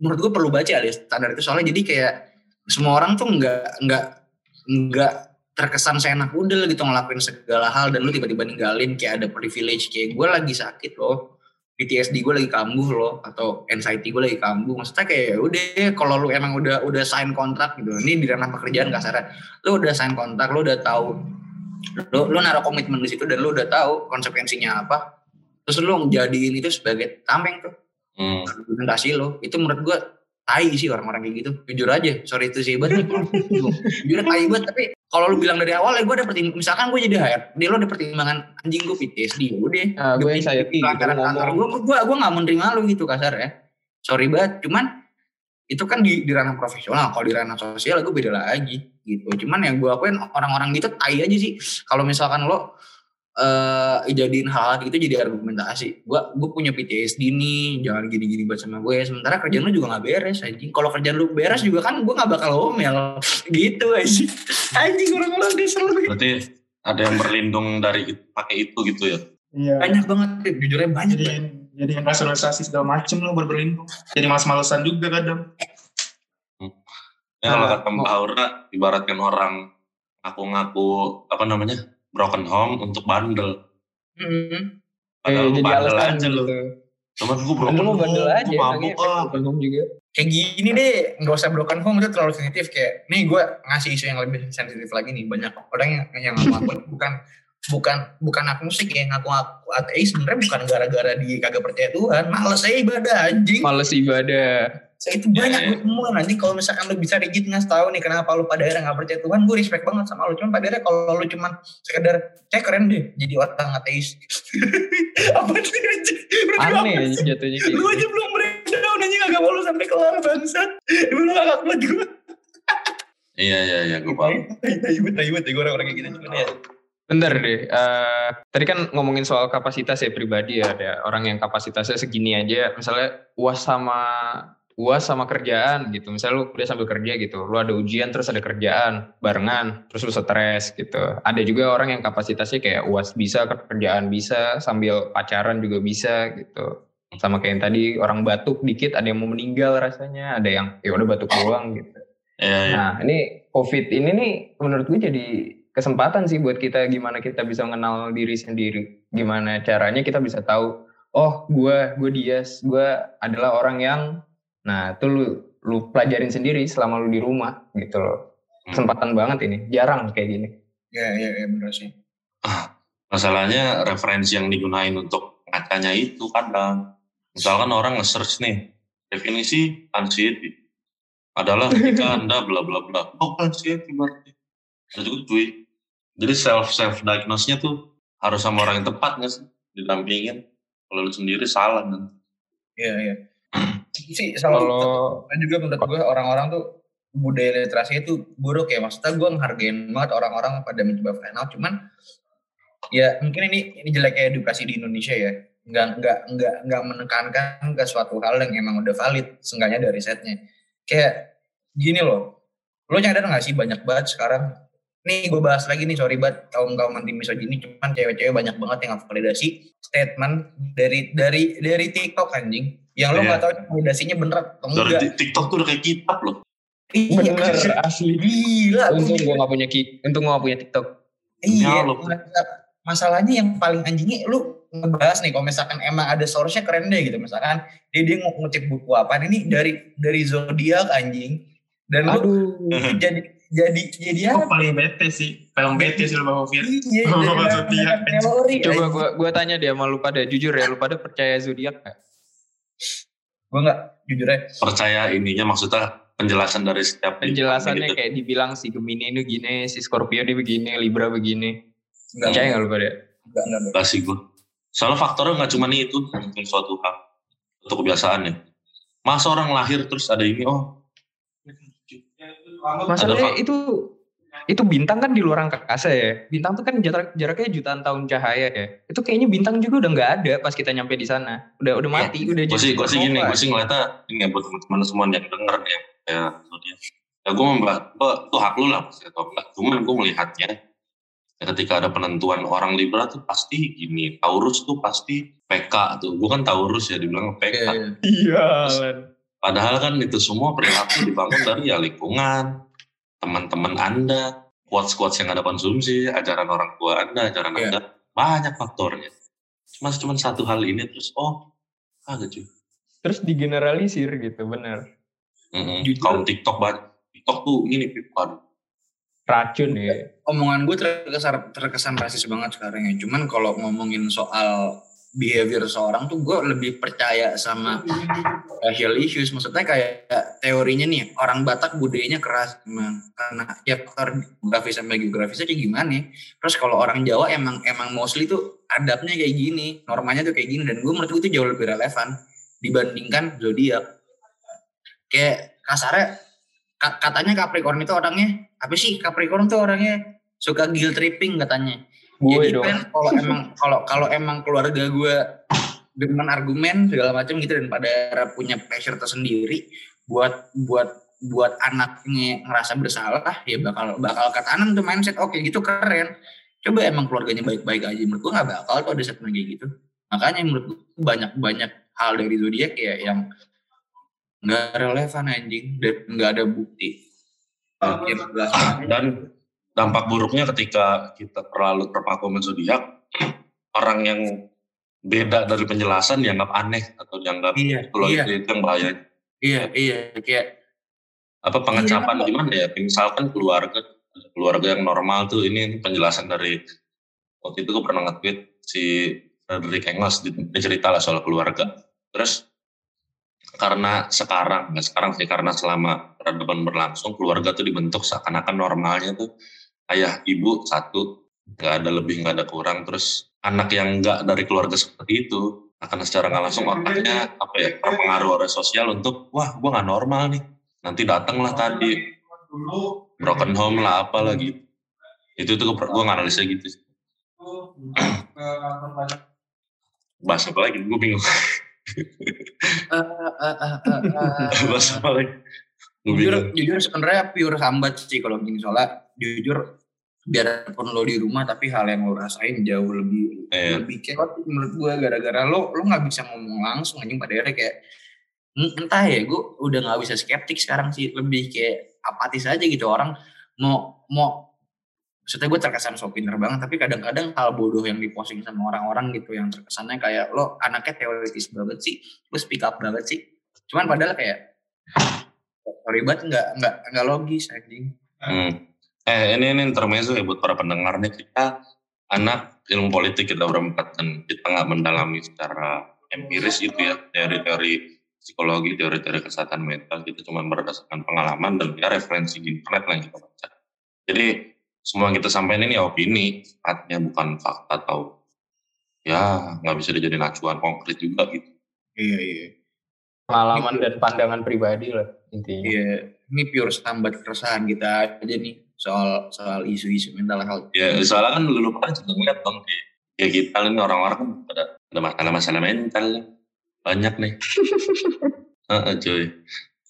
menurut gue perlu baca ada standar itu. Soalnya jadi kayak semua orang tuh nggak nggak nggak terkesan seenak udel gitu ngelakuin segala hal dan lu tiba-tiba ninggalin kayak ada privilege. Kayak gue lagi sakit loh PTSD gue lagi kambuh loh atau anxiety gue lagi kambuh. Maksudnya kayak ya udah kalau lu emang udah udah sign kontrak gitu ini di ranah pekerjaan kasarnya lu udah sign kontrak lu udah tahu lu lu naruh komitmen di situ dan lu udah tahu konsekuensinya apa terus lu jadiin itu sebagai tameng tuh. Hmm. argumentasi lo itu menurut gua tai sih orang-orang kayak gitu. Jujur aja sorry itu sih banget jujur tai banget. Tapi kalau lu bilang dari awal ya gue ada pertimbangan misalkan gue jadi HRD lo ada pertimbangan anjing gue PTSD udah. Gue Demi anxiety gitu, pelanggaran lu kantor ngomong. gue gue gue nggak mau nerima lu gitu kasar ya. Sorry banget cuman itu kan di, di ranah profesional. Kalau di ranah sosial gue beda lagi gitu. Cuman yang gue akuin orang-orang gitu tai aja sih. Kalau misalkan lo eh jadiin hal itu jadi argumentasi. Gue gue punya PTSD nih jangan gini-gini buat sama gue. Sementara kerjaan lu juga nggak beres anjing. Kalau kerjaan lu beres juga kan gue nggak bakal omel gitu anjing. Anjing orang-orang kesel Berarti ada yang berlindung dari pakai itu gitu ya. Iya. banyak banget jujurnya banyak Jadi jadi rasionalisasi segala macam lo baru berlindung. Jadi malas-malesan juga kadang. Ya, kalau Ah, kata Mbak Aura, ibaratkan orang ngaku-ngaku apa namanya broken home untuk bandel. Mm. Padahal lu jadi bandel aja lu. gitu. Cuman gue broken home, bandel aja, gue mabuk ah. broken home juga. kayak gini deh nggak usah broken home itu terlalu sensitif kayak nih gue ngasih isu yang lebih sensitif lagi nih banyak orang yang yang ngaku bukan bukan bukan aku musik ya ngaku ngaku ateis sebenarnya bukan gara-gara dia kagak percaya Tuhan males aja ibadah anjing Males ibadah. Saya itu Iya, banyak iya. gue anjing kalau misalkan lu bisa rigid ngasih tahu nih kenapa lu pada akhirnya nggak percaya Tuhan gue respect banget sama lu cuman pada akhirnya kalau lu cuman sekedar kayak keren deh jadi orang ateis apa sih anjing Aneh apa sih? jatuhnya lu gitu. aja belum breakdown anjing agak mau lu sampai kelar bangsat lu gak kuat gue Iya iya iya gue paham. Taibut ya gue orang-orang kayak gitu cuman ya. Bentar deh, eh, tadi kan ngomongin soal kapasitas ya pribadi ya, ada orang yang kapasitasnya segini aja, misalnya uas sama uas sama kerjaan gitu, misalnya lu kuliah sambil kerja gitu, lu ada ujian terus ada kerjaan barengan, terus lu stres gitu. Ada juga orang yang kapasitasnya kayak uas bisa, kerjaan bisa, sambil pacaran juga bisa gitu. Sama kayak yang tadi orang batuk dikit, ada yang mau meninggal rasanya, ada yang ya udah batuk doang gitu. Iya iya. Nah, ini COVID ini nih menurut gue jadi kesempatan sih buat kita gimana kita bisa mengenal diri sendiri. Gimana caranya kita bisa tahu, oh gue, gue Dias, gue adalah orang yang, nah itu lu, lu pelajarin sendiri selama lu di rumah gitu loh. Kesempatan banget ini, jarang kayak gini. Ya, ya, ya bener sih. Masalahnya referensi yang digunain untuk ngacanya itu kadang. Misalkan orang nge-search nih, definisi anxiety adalah ketika Anda bla bla bla. Oh, anxiety berarti. Ada juga cuy. Jadi self self diagnose-nya tuh harus sama orang yang tepat nggak sih? Didampingin. Kalau lu sendiri salah nanti. Iya, iya. Sih salah Kalau juga menurut gue orang-orang tuh budaya literasi itu buruk ya. Maksudnya gue ngehargain banget orang-orang pada mencoba final. Cuman ya mungkin ini ini jeleknya edukasi di Indonesia ya. Nggak nggak nggak nggak menekankan ke suatu hal yang emang udah valid. Seenggaknya dari risetnya. Kayak gini loh. Lo nyadar nggak sih banyak banget sekarang nih gue bahas lagi nih sorry banget kaum kaum anti misogini cuman cewek-cewek banyak banget yang validasi statement dari dari dari TikTok anjing yang lo Iya. nggak tahu validasinya bener atau Dari enggak Tik- TikTok tuh udah kayak kitab loh. iya Bener asli. gila Untung gue gak punya ki, untung gue gak punya TikTok. iya Ya, lo. masa- masalahnya yang paling anjingnya lu ngebahas nih kalau misalkan emang ada source-nya keren deh gitu misalkan dia dia ngutip buku apa ini dari dari zodiak anjing dan Aduh. itu jadi jadi jadi Oh, apa paling bete sih. Paling bete sih lu Bang Fiat. Iya, Oh, dari zodiak, dari. Coba gue gua tanya dia sama lu pada jujur ya, lu pada percaya zodiak gak? Gue nggak jujur ya. Percaya ininya maksudnya penjelasan dari setiap Penjelasannya gitu. kayak dibilang si Gemini ini gini, si Scorpio dia begini, Libra begini. Enggak, Percaya gak lu pada? enggak, enggak, enggak. Enggak sih gue. Soalnya faktornya nggak cuma itu, mungkin suatu hal. Untuk kebiasaannya. Masa orang lahir terus ada ini, oh Masalahnya Ada, itu itu bintang kan di luar angkasa ya. Bintang tuh kan jarak jaraknya jutaan tahun cahaya ya. Itu kayaknya bintang juga udah nggak ada pas kita nyampe di sana. Udah udah mati, udah gue Iya. sih, gue sih gini, gue sih ngeliatnya ini ya buat teman-teman semua yang denger ya zodiak. Ya gue membahas, itu hak lu lah, atau enggak. Cuman gue melihatnya, ya ketika ada penentuan orang Libra tuh pasti gini, Taurus tuh pasti PK tuh. Gue kan Taurus ya, dibilang PK. Iya, iya. Iya. Padahal kan itu semua perilaku dibangun dari ya lingkungan, teman-teman Anda, quotes-quotes yang Anda konsumsi, ajaran orang tua Anda, ajaran Iya. Anda, banyak faktornya. Cuma cuma satu hal ini terus, oh, agak cuy. Terus digeneralisir gitu, bener. Mm-mm. Jujur. Kaum TikTok banget. TikTok tuh gini, Pip. Aduh. Racun ya. Omongan gue terkesan terkesan rasis banget sekarang ya. Cuman kalau ngomongin soal behavior seorang tuh gue lebih percaya sama racial issues. Maksudnya kayak teorinya nih orang Batak budayanya keras emang karena ya faktor geografis sama geografisnya kayak gimana ya. Terus kalau orang Jawa emang emang mostly tuh adabnya kayak gini, normanya tuh kayak gini dan gue menurut gue itu jauh lebih relevan dibandingkan zodiak. Kayak kasarnya ka- katanya Capricorn itu orangnya apa sih Capricorn tuh orangnya suka guilt tripping katanya. Gue Jadi dong. kan. Kalau emang kalau kalau emang keluarga gue dengan argumen segala macam gitu dan pada punya pressure tersendiri buat buat buat anaknya ngerasa bersalah ya bakal bakal ketanam tuh mindset. Oke gitu keren. Coba emang keluarganya baik-baik aja. Menurut gue nggak bakal tuh ada statement kayak gitu. Makanya menurut gue banyak banyak hal dari zodiak ya yang nggak relevan anjing. Dan nggak ada bukti. Ya, jelas. Dan dampak buruknya ketika kita terlalu terpaku sama zodiak, orang yang beda dari penjelasan dianggap aneh atau dianggap iya kalau iya itu, itu yang bahaya. iya iya kayak Apa pengecapan Iya. gimana ya? Misalkan keluarga keluarga yang normal tuh ini penjelasan dari waktu itu gue pernah nge-tweet si Frederick Engels dia cerita lah soal keluarga. Terus karena sekarang, nggak sekarang sih karena selama peradaban berlangsung keluarga tuh dibentuk seakan-akan normalnya tuh ayah ibu satu. Nggak ada lebih nggak ada kurang. Terus anak yang nggak dari keluarga seperti itu akan secara nggak langsung otaknya apa ya terpengaruh oleh sosial untuk wah gua nggak normal nih. Nanti datanglah tadi. Broken home lah apa lagi. Itu tuh gue gue nganalisa gitu bahas apa lagi? Gue bingung. Eh, eh, eh, bahas apa lagi? gue jujur jujur sebenarnya pure sambat sih kalau gini. Soalnya jujur biarpun lo di rumah tapi hal yang lo rasain jauh lebih Iya. lebih chaotic menurut gue gara-gara lo lo nggak bisa ngomong langsung anjing. Pada akhirnya kayak "Hmm, entah ya gue udah nggak bisa skeptik sekarang sih. Lebih kayak apatis aja gitu. Orang mau mau maksudnya gue terkesan so pinter banget tapi kadang-kadang hal bodoh yang diposting sama orang-orang gitu yang terkesannya kayak lo anaknya teoritis banget sih. Lo speak up banget sih. Cuman padahal kayak sorry banget nggak nggak nggak logis anjing Hmm. Eh ini ini intermezzo ya buat para pendengar nih kita anak ilmu politik kita berempat dan kita nggak mendalami secara empiris gitu ya teori-teori psikologi, teori-teori kesehatan mental kita cuma berdasarkan pengalaman dan ya referensi di internet lah yang kita baca. Jadi semua yang kita sampaikan ini ya opini, sifatnya bukan fakta atau ya nggak bisa dijadiin acuan konkret juga gitu. iya iya Pengalaman dan pandangan pribadi lah intinya. iya ini pure sambat keresahan kita aja nih soal soal isu-isu mental health Ya soalnya kan dulu pada juga ngeliat dong di ya kita ini orang-orang kan pada ada masalah-masalah mental banyak nih. Heeh cuy.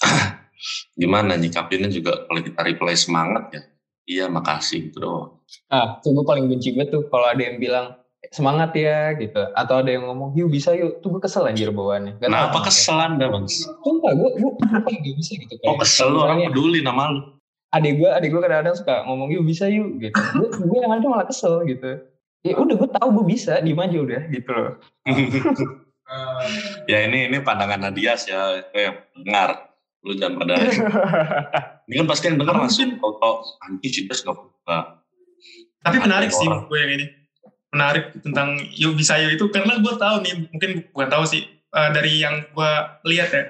Gimana nyikapinnya juga kalau kita reply semangat ya. iya makasih gitu doang. Ah, tuh gue paling benci banget tuh kalau ada yang bilang semangat ya gitu atau ada yang ngomong yuk bisa yuk tuh gue kesel anjir bawaannya Gak tahu Kenapa kenapa. kesel anda bang? Sumpah gue gue gak bisa gitu Oh kesel lu orang peduli nama lu. adik gue adik gue kadang-kadang suka ngomong yuk bisa yuk gitu gue gue yang ada malah kesel gitu ya udah gue tahu gue bisa diem aja udah gitu loh ya ini ini pandangan Nadias ya, gue yang dengar. Lu jangan pada. ini kan pasti yang dengar langsung tau anjing Cidas nggak buka. Tapi menarik sih gue yang ini. Menarik tentang yuk bisa yuk itu karena gue tahu nih mungkin bukan tahu sih eh, dari yang gue lihat ya.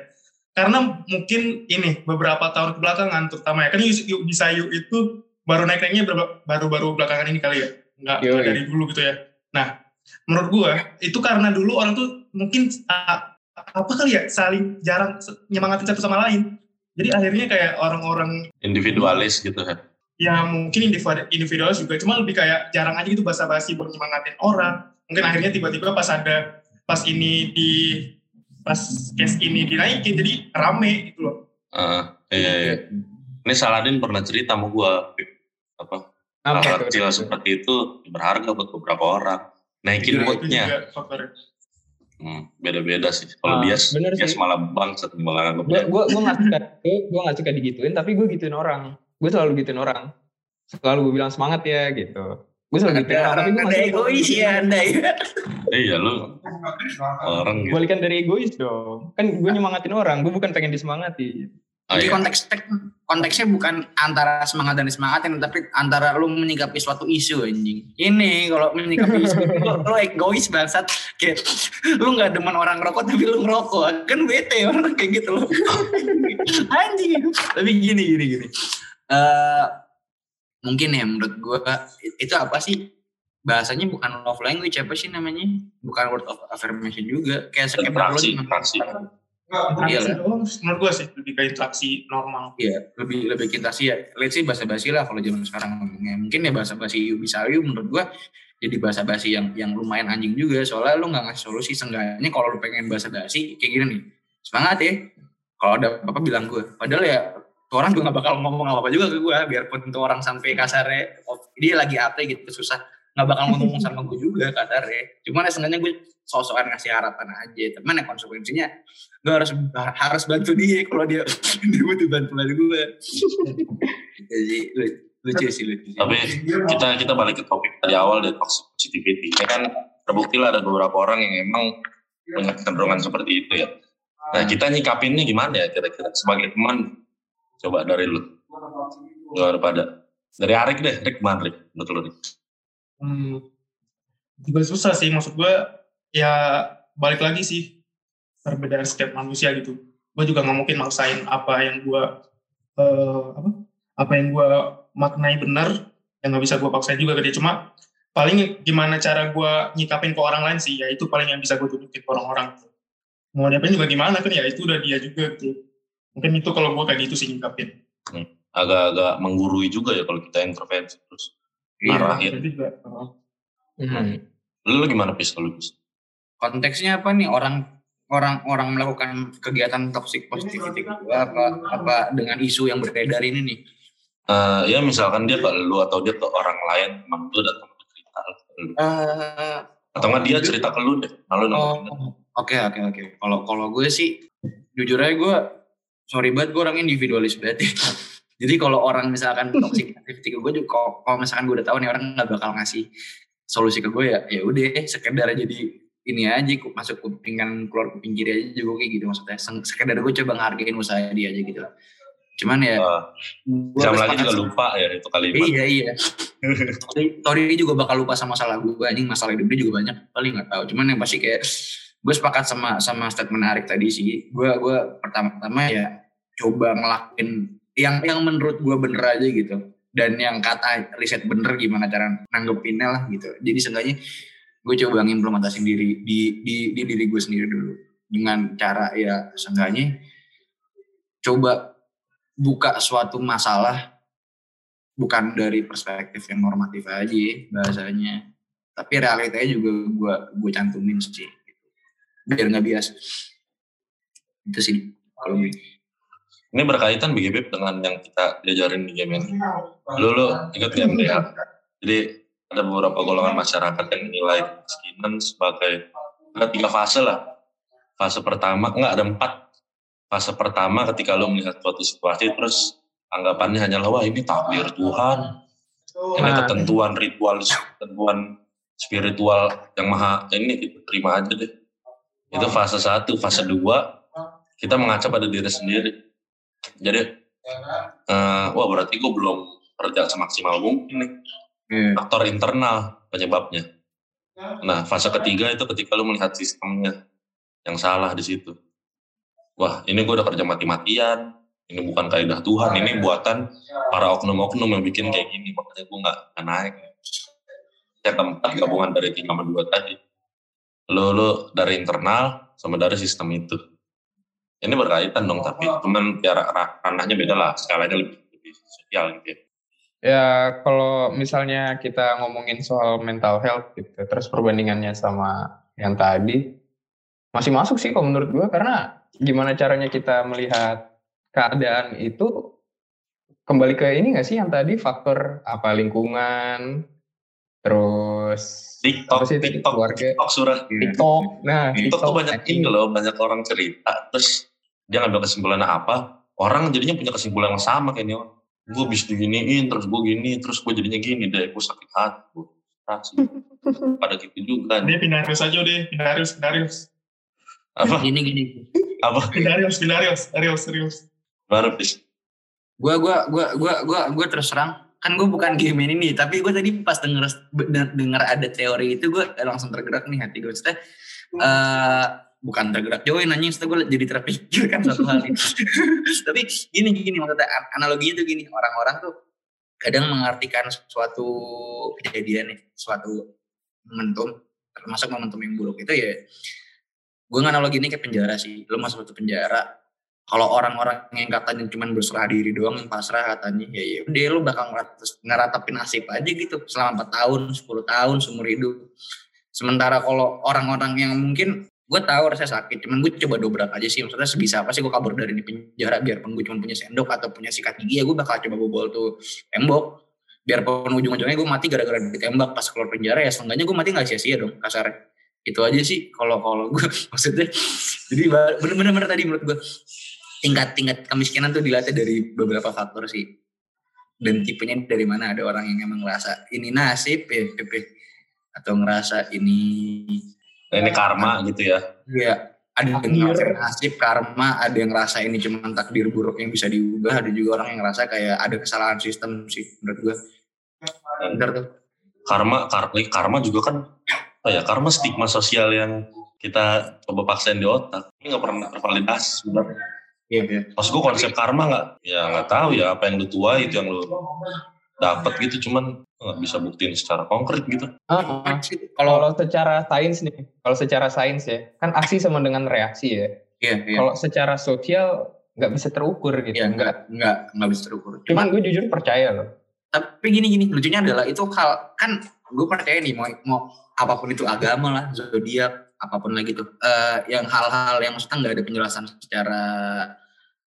Karena mungkin ini beberapa tahun kebelakangan terutama ya kan bisa yuk itu baru naik naiknya baru-baru belakangan ini kali ya. Nggak, Yoi. dari dulu gitu ya. Nah menurut gue itu karena dulu orang tuh mungkin ah, apa kali ya saling jarang nyemangatin satu sama lain. Jadi akhirnya kayak orang-orang Individualis gitu kan. Ya mungkin individu- individualis juga cuma lebih kayak jarang aja gitu basa-basi buat nyemangatin orang mungkin akhirnya tiba-tiba pas ada pas ini di pas case ini dinaikin jadi rame gitu loh Eh, iya, iya. Ini Saladin pernah cerita sama gua apa hal tuh? kecil seperti itu berharga buat beberapa orang. Naikin Iya, moodnya. Hmm, beda-beda sih. Kalau Ah, dia bener dia sih. malah bangsat malah gue gue gue nggak suka gue nggak suka digituin tapi gue gituin orang gue selalu gituin orang selalu gue bilang semangat ya gitu gue selalu gituin orang tapi gue Ada egois ya anda ya. Iya lu orang gitu. balikan dari egois dong kan gue nyemangatin orang gue bukan pengen disemangati Ah, Jadi iya. konteks konteksnya bukan antara semangat dan disemangatin, tapi antara lu menyikapi suatu isu anjing. Ini kalau menyikapi isu lu, lu egois bangsat kayak lu nggak demen orang rokok tapi lu ngerokok kan bete orang kayak gitu loh. anjing. Tapi gini gini gini. Eh mungkin ya menurut gua itu apa sih bahasanya bukan love language apa sih namanya bukan word of affirmation juga kayak sekedar lu Interaksi, interaksi. Iya menurut gue sih lebih kayak interaksi normal Iya, lebih lebih kita sih ya. Let's say bahasa basi lah kalau zaman sekarang ngomongnya. Mungkin ya bahasa basi you bisa you menurut gua jadi bahasa basi yang yang lumayan anjing juga. Soalnya lu nggak ngasih solusi. Seenggaknya kalau lu pengen bahasa basi kayak gini nih. Semangat ya. Kalau ada apa-apa bilang gua. Padahal ya tuh orang juga nggak bakal ngomong apa-apa juga ke gua. Biarpun tuh orang sampai kasarnya, oh, dia lagi apa gitu susah. Nggak bakal ngomong sama gue juga kasarnya. Cuman ya seenggaknya gue sosokan ngasih harapan aja. Teman ya konsekuensinya gue harus harus bantu dia kalau dia dia butuh bantuan gue jadi lu- lucu sih lucu sih. Tapi kita kita balik ke topik tadi awal dari toxic positivity. Ya kan terbukti lah ada beberapa orang yang emang punya kecenderungan seperti itu ya. Nah kita nyikapinnya gimana ya kira-kira sebagai teman? Coba dari lu. Gimana pada? Dari Arik deh, Rik gimana Rik? Menurut lu Rik? hmm, juga susah sih maksud gue ya balik lagi sih perbedaan setiap manusia gitu gue juga nggak mungkin maksain apa yang gue eh, apa apa yang gue maknai benar yang nggak bisa gue paksain juga ke dia cuma paling gimana cara gue nyikapin ke orang lain sih ya itu paling yang bisa gue tunjukin ke orang-orang mau diapain juga gimana kan ya itu udah dia juga gitu mungkin itu kalau gue kayak gitu sih nyikapin Agak-agak menggurui juga ya kalau kita intervensi terus. Iya. Marahin. Itu juga oh. Hmm. Lu, lu gimana Pis kalau Pis? konteksnya apa nih orang orang orang melakukan kegiatan toxic positivity gitu apa apa dengan isu yang beredar ini nih Eh, ya misalkan dia ke lu atau dia ke orang lain, emang lu datang cerita lu. Eh, Atau nggak dia cerita ke lu deh, Oh, oke oke oke. Kalau kalau gue sih jujur aja gue sorry banget gue orang individualis banget. ya. Jadi kalau orang misalkan toxic activity ke gue juga kalau, misalkan gue udah tahu nih orang nggak bakal ngasih solusi ke gue ya ya udah sekedar jadi ini aja masuk kuping kan keluar kuping kiri aja juga kayak gitu maksudnya sekedar gue coba ngehargain usaha dia aja gitu lah. Cuman ya gua jam lagi juga lupa ya itu kalimat. Iya iya. Tori, Tori juga bakal lupa sama masalah gue anjing masalah hidup dia juga banyak paling nggak tahu. Cuman yang pasti kayak gue sepakat sama sama statement menarik tadi sih. Gue gue pertama-tama ya coba ngelakuin yang yang menurut gue bener aja gitu. Dan yang kata riset bener gimana cara nanggepinnya lah gitu. Jadi seenggaknya gue coba ngimplementasiin diri di, di, di diri gue sendiri dulu dengan cara ya seenggaknya coba buka suatu masalah bukan dari perspektif yang normatif aja bahasanya tapi realitanya juga gue gue cantumin sih biar nggak bias itu sih kalau gue Ini berkaitan BGB dengan yang kita diajarin di game ini. Lu, lu ikut MDH? Jadi ada beberapa golongan masyarakat yang menilai kemiskinan sebagai ada tiga fase lah. Fase pertama, enggak ada empat. Fase pertama ketika lu melihat suatu situasi terus anggapannya hanyalah wah ini takdir Tuhan, ini ketentuan ritual, ketentuan spiritual yang maha ini kita terima aja deh. Itu fase satu, fase dua kita mengaca pada diri sendiri. Jadi, eh, wah berarti gue belum kerja semaksimal mungkin nih. Iya. Faktor internal penyebabnya. Nah, fase ketiga itu ketika lu melihat sistemnya yang salah di situ. Wah, ini gue udah kerja mati-matian. Ini bukan kaidah Tuhan, ini buatan para oknum-oknum yang bikin kayak gini. Makanya gue nggak nggak naik. Yang keempat gabungan dari tiga sama dua tadi. Lu, lu dari internal sama dari sistem itu. Ini berkaitan dong, tapi cuman ya ra- ranahnya beda lah. Skalanya lebih, lebih sosial gitu ya. Ya kalau misalnya kita ngomongin soal mental health gitu, terus perbandingannya sama yang tadi, masih masuk sih kalau menurut gue karena gimana caranya kita melihat keadaan itu kembali ke ini nggak sih yang tadi faktor apa lingkungan, terus TikTok, sih TikTok, keluarga, TikTok surah. TikTok, nah TikTok tuh banyak ini. loh, banyak orang cerita, terus dia ngambil kesimpulan apa, orang jadinya punya kesimpulan yang sama kayak ini orang. Gue habis diginiin, terus gue gini, terus gue jadinya gini deh, gue sakit hati, gue frustasi. Pada gitu juga. Dia Pindarius aja deh, Pindarius, Pindarius. Apa? Gini gini. Apa? Pindarius, Pindarius, serius, serius. Baru bis. Gua gua gua gua gua gua terus terang kan gue bukan game ini nih tapi gue tadi pas denger denger ada teori itu gue langsung tergerak nih hati gue Maksudnya, eh bukan tergerak join anjing setelah gue jadi terpikirkan satu hal ini. tapi gini gini maksudnya an- analoginya tuh gini orang-orang tuh kadang mengartikan suatu kejadian nih suatu momentum termasuk momentum yang buruk itu ya gue nganaloginya kayak penjara sih lo masuk satu penjara kalau orang-orang yang katanya cuma berserah diri doang yang pasrah katanya ya ya udah lo bakal ngeratapin nasib aja gitu. Selama 4 tahun 10 tahun seumur hidup. Sementara kalau orang-orang yang mungkin gue tahu rasanya sakit cuman gue coba dobrak aja sih. Maksudnya sebisa apa sih gue kabur dari ini penjara biarpun gue cuma punya sendok atau punya sikat gigi ya gue bakal coba bobol tuh tembok. Biarpun ujung-ujungnya gue mati gara-gara ditembak pas keluar penjara ya seenggaknya gue mati nggak sia-sia dong kasarnya itu aja sih kalau kalau gue maksudnya. Jadi bener-bener tadi menurut gue tingkat tingkat kemiskinan tuh dilatih dari beberapa faktor sih dan tipenya dari mana ada orang yang emang ngerasa ini nasib ya Pepe atau ngerasa ini Nah, ini karma gitu ya. ya ada yang ngerasa nasib karma ada yang ngerasa ini cuma takdir buruk yang bisa diubah ada juga orang yang ngerasa kayak ada kesalahan sistem sih menurut gue bener tuh Karma, karma, karma juga kan, apa ya, karma stigma sosial yang kita coba paksain di otak. Ini nggak pernah tervalidasi sebenarnya. Iya iya Maksud gue konsep karma nggak, ya nggak tahu ya apa yang lu tuai itu yang lu dapat gitu, cuman nggak bisa buktiin secara konkret gitu. Ah. kalau Kalau secara sains nih, kalau secara sains ya, kan aksi sama dengan reaksi ya. iya iya Kalau secara sosial nggak bisa terukur gitu. Iya, enggak, enggak, enggak bisa terukur. Cuman gue jujur percaya loh. tapi gini gini lucunya adalah itu hal kan gue percaya nih mau mau apa pun itu agama lah zodiak apa pun lagi tuh. Eh, yang hal-hal yang maksudnya nggak ada penjelasan secara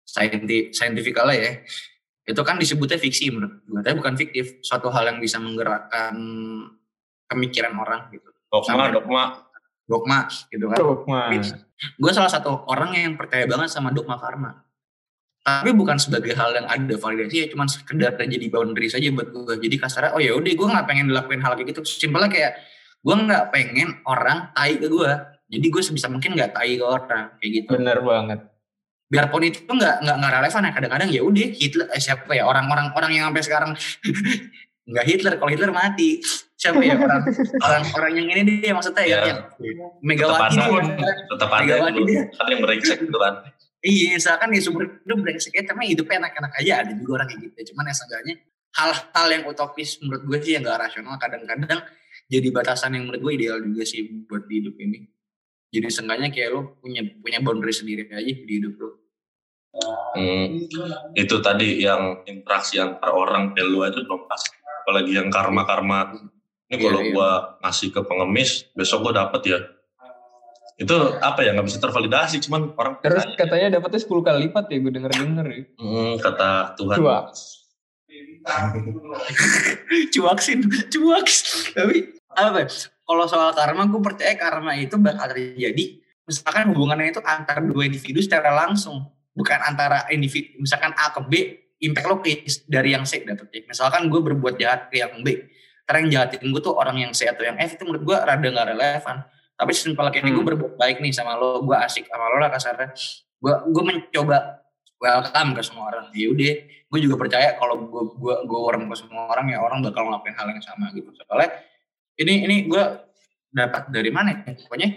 sainti saintifikal ya. Itu kan disebutnya fiksi menurut gue tapi bukan fiktif. Suatu hal yang bisa menggerakkan pemikiran orang gitu. Dogma, Sampai- dogma. dogma gitu kan. Dogma. gue salah satu orang yang percaya banget sama dogma karma. Tapi bukan sebagai hal yang ada validasi ya cuman sekedar jadi boundary saja buat gue jadi kasarnya oh ya udah gue nggak pengen dilakuin hal kayak gitu. Simpelnya kayak gue nggak pengen orang tai ke gue jadi gue sebisa mungkin nggak tai ke orang kayak gitu Bener banget. biarpun itu nggak nggak nggak relevan ya kadang-kadang ya udah Hitler eh, siapa ya orang-orang orang yang sampai sekarang nggak Hitler kalau Hitler mati siapa ya orang orang orang yang ini dia maksudnya ya, Ya. yang Megawati Tetap dia. Tetap ada Megawati dulu. dia. Ada yang brengsek gitu kan. Iya, misalkan ya sumber hidup brengsek ya, tapi hidupnya enak-enak aja. Ada juga orang kayak gitu. Cuman ya seenggaknya hal-hal yang utopis menurut gue sih yang gak rasional kadang-kadang jadi batasan yang menurut gue ideal juga sih buat di hidup ini. Jadi seenggaknya kayak lo punya punya boundary sendiri aja di hidup lo. Hmm, itu tadi yang interaksi antar orang kayak lu aja belum pas. Apalagi yang karma-karma. Ini Iya, kalau iya. gua ngasih ke pengemis, besok gua dapet ya. itu apa ya nggak bisa tervalidasi cuman orang Terus katanya dapetnya 10 kali lipat ya gue denger-denger ya. Hmm, kata Tuhan Coba. cuaksin cuaks tapi apa ya, kalau soal karma gue percaya karma itu bakal terjadi. Misalkan hubungannya itu antar dua individu secara langsung. Bukan antara individu misalkan A ke B impact lo ke dari yang C dapetnya misalkan gue berbuat jahat ke yang B. Karena yang jahatin gue tuh orang yang C atau yang F itu menurut gue rada gak relevan. Tapi simpel kayak ini gue Hmm. berbuat baik nih sama lo gue asik sama lo lah kasarnya. Gue gue mencoba welcome ke semua orang. Ya udah gue juga percaya kalau gue gue gue orang ke semua orang ya orang bakal ngelakuin hal yang sama gitu. Soalnya ini ini gue dapat dari mana ya? Pokoknya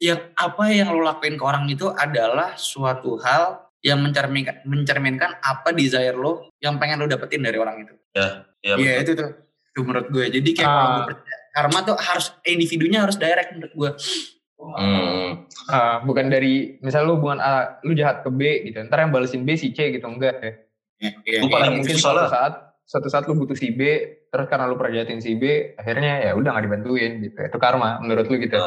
yang apa yang lo lakuin ke orang itu adalah suatu hal yang mencerminkan mencerminkan apa desire lo yang pengen lo dapetin dari orang itu. Ya Iya betul. itu tuh itu menurut gue jadi kayak kalau gue percaya karma tuh harus individunya harus direct menurut gue Hmm, Ah, bukan dari misal lu hubungan A, lu jahat ke B gitu. Ntar yang balesin B si C gitu enggak ya. ya, iya, iya. paling mungkin suatu salah. saat suatu saat lu butuh si B, terus karena lu pernah jahatin si B, akhirnya ya udah nggak dibantuin gitu. Itu karma menurut lu gitu.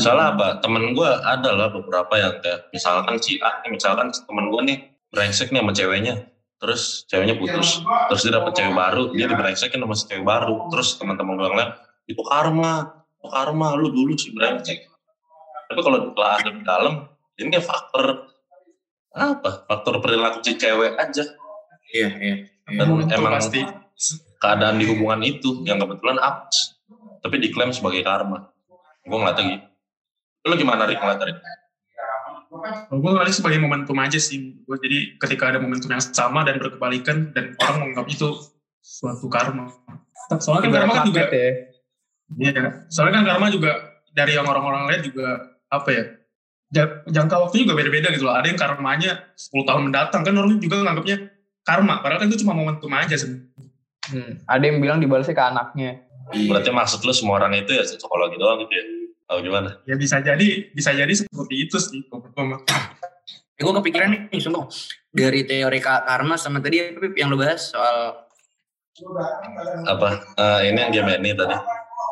Salah apa? Temen gue ada lah beberapa yang kayak misalkan si A, misalkan temen gue nih brengsek nih sama ceweknya, terus ceweknya putus, terus dia dapet cewek baru, dia dibrengsekin sama si cewek baru, terus teman-teman gue ngeliat itu karma, itu karma, lu dulu sih brengsek. Tapi kalau telah ada di dalam, ini kayak faktor apa? Faktor perilaku si cewek aja. iya iya Dan Itu emang pasti. keadaan di hubungan itu yang kebetulan apes, tapi diklaim sebagai karma. Gue ngeliatnya gitu. Lu gimana Rik ngeliatnya? Kalau gue ngeliatnya sebagai momentum aja sih. Gue jadi ketika ada momentum yang sama dan berkebalikan dan orang menganggap itu suatu karma. Soalnya kan karma kan juga, ya. Iya. Soalnya kan karma juga dari yang orang-orang lain juga apa ya? ja- Jangka waktunya juga beda-beda gitu loh. Ada yang karmanya 10 tahun mendatang kan orang juga nganggapnya karma. Padahal kan itu cuma momentum aja sebenarnya. Hmm. Ada yang bilang dibalasnya ke anaknya. Berarti maksud lu semua orang itu ya psikologi doang gitu ya? Atau gimana? Ya bisa jadi bisa jadi seperti itu sih. Eh, gue kepikiran nih, sumpah. Dari teori ka- karma sama tadi yang lo bahas soal Apa? Eh, ini yang dia tadi.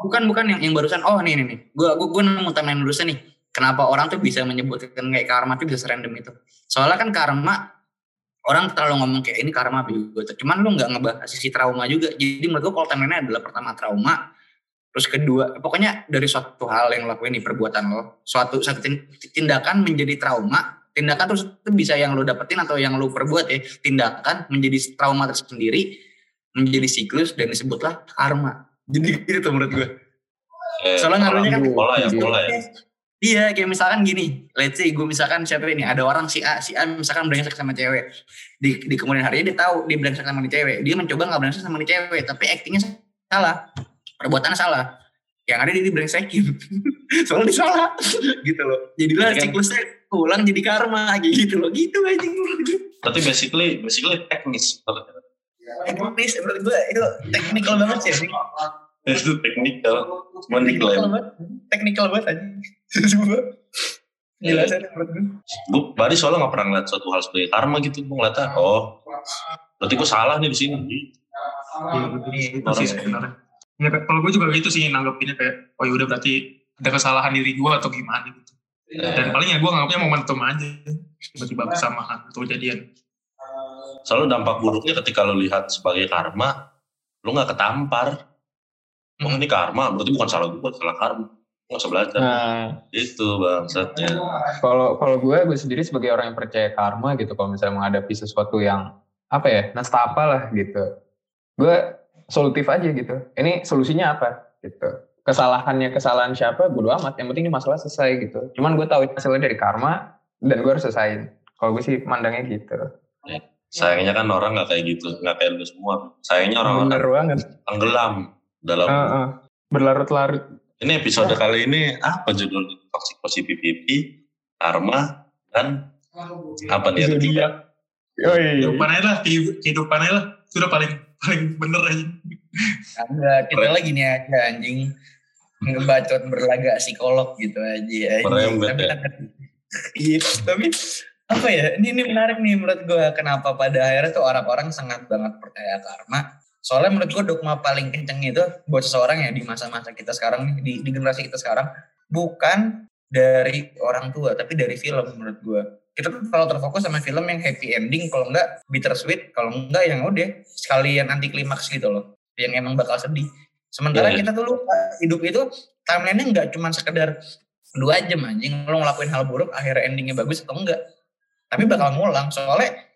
Bukan bukan yang yang barusan. Oh nih nih nih. Gue gue gue nemu timeline barusan nih. Kenapa orang tuh bisa menyebutkan kayak karma tuh bisa serandom itu? Soalnya kan karma orang terlalu ngomong kayak ini karma juga. Cuman lu nggak ngebahas sisi trauma juga. Jadi menurut gue kalau timeline adalah pertama trauma, terus kedua pokoknya dari suatu hal yang lo lakuin di perbuatan lo, suatu satu tin- tindakan menjadi trauma, tindakan terus itu bisa yang lo dapetin atau yang lo perbuat ya, tindakan menjadi trauma tersendiri, menjadi siklus dan disebutlah karma. Jadi gitu tuh menurut gue. Eh, Soalnya ngaruhnya kan- pola ya, pola ya. Iya, kayak misalkan gini, let's say gue misalkan siapa ini, ada orang si A, si A misalkan brengsek sama cewek. Di, di kemudian harinya dia tahu dia brengsek sama nih cewek. Dia mencoba nggak brengsek sama nih cewek, tapi actingnya salah. Perbuatannya salah. Yang ada dia dibrengsekin. Soalnya dia salah. gitu loh. Jadilah Jadi kan- siklusnya ulang jadi karma kayak gitu loh. Gitu aja. Berarti basically, basically teknis. Teknis menurut gue itu teknikal banget sih. Itu teknikal. Cuman Teknikal banget. Teknikal banget aja. Coba. Gila sih menurut gue. Gue tadi soalnya gak pernah ngeliat suatu hal sebagai karma gitu. Gue ngeliatnya, oh, berarti gue salah nih di sini. itu Orang sih yang- sebenarnya. Ya, kalau gue juga gitu sih nanggepinnya kayak, oh yaudah berarti ada kesalahan diri gue atau gimana gitu. Dan paling ya gue nganggapnya momentum aja. Tiba-tiba bersamaan atau kejadian. Selalu dampak buruknya ketika lo lihat sebagai karma, lo gak ketampar. Oh ini karma, berarti bukan salah gue, salah karma. Gue gak usah belajar. Nah, Itu bangsatnya. kalau kalau gue gue sendiri sebagai orang yang percaya karma gitu kalau misalnya menghadapi sesuatu yang apa ya nastapa lah gitu gue solutif aja gitu. Ini solusinya apa? Gitu. Kesalahannya kesalahan siapa? Bodo amat yang penting ini masalah selesai gitu. Cuman gue tahu hasilnya dari karma dan gue harus selesaiin. Kalau gue sih mandangnya gitu Sayangnya kan orang gak kayak gitu, gak kayak lu semua. Sayangnya orang-orang bener banget tenggelam dalam Heeh. berlarut-larut Ini episode kali ini apa judulnya? Toxic positivity, karma, dan apa nih? ketiga? zodiak Yoi. Kehidupan aja lah, kehidupan lah. Sudah paling paling bener aja. Ada kita lagi nih aja anjing ngebacot berlagak psikolog gitu aja. anjing. Merembet Tapi ya. Iya, tapi apa ya? Ini ini menarik nih menurut gue kenapa pada akhirnya tuh orang-orang sangat banget percaya karma. Soalnya menurut gue dogma paling kenceng itu buat seseorang ya di masa-masa kita sekarang nih, di, di generasi kita sekarang bukan dari orang tua tapi dari film menurut gue kita tuh kalau terfokus sama film yang happy ending kalau enggak bittersweet kalau enggak yang udah sekalian anti klimaks gitu loh yang emang bakal sedih sementara iya. kita tuh lupa hidup itu timelinenya enggak cuma sekedar dua jam anjing lo ngelakuin hal buruk akhirnya endingnya bagus atau enggak tapi bakal ngulang soalnya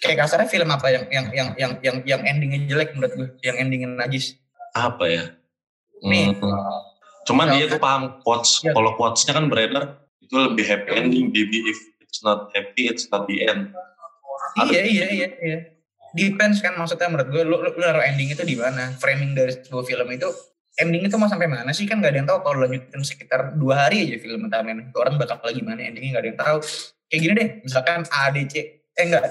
kayak kasarnya film apa yang yang yang yang yang, yang endingnya jelek menurut gue yang endingnya najis Apa ya? Nih. Hmm. Cuman Misalkan- iya gue paham quotes. Iya. Kalau quotesnya kan beredar itu lebih happy ending. Baby if it's not happy, it's not the end. Ada- Iya iya iya iya. Depends kan maksudnya menurut gue lu, lu, lu naruh ending itu di mana? Framing dari sebuah film itu ending itu mau sampai mana sih kan nggak ada yang tahu kalau lanjutin sekitar dua hari aja film Tamen itu orang bakal lagi mana endingnya nggak ada yang tahu kayak gini deh misalkan ADC eh enggak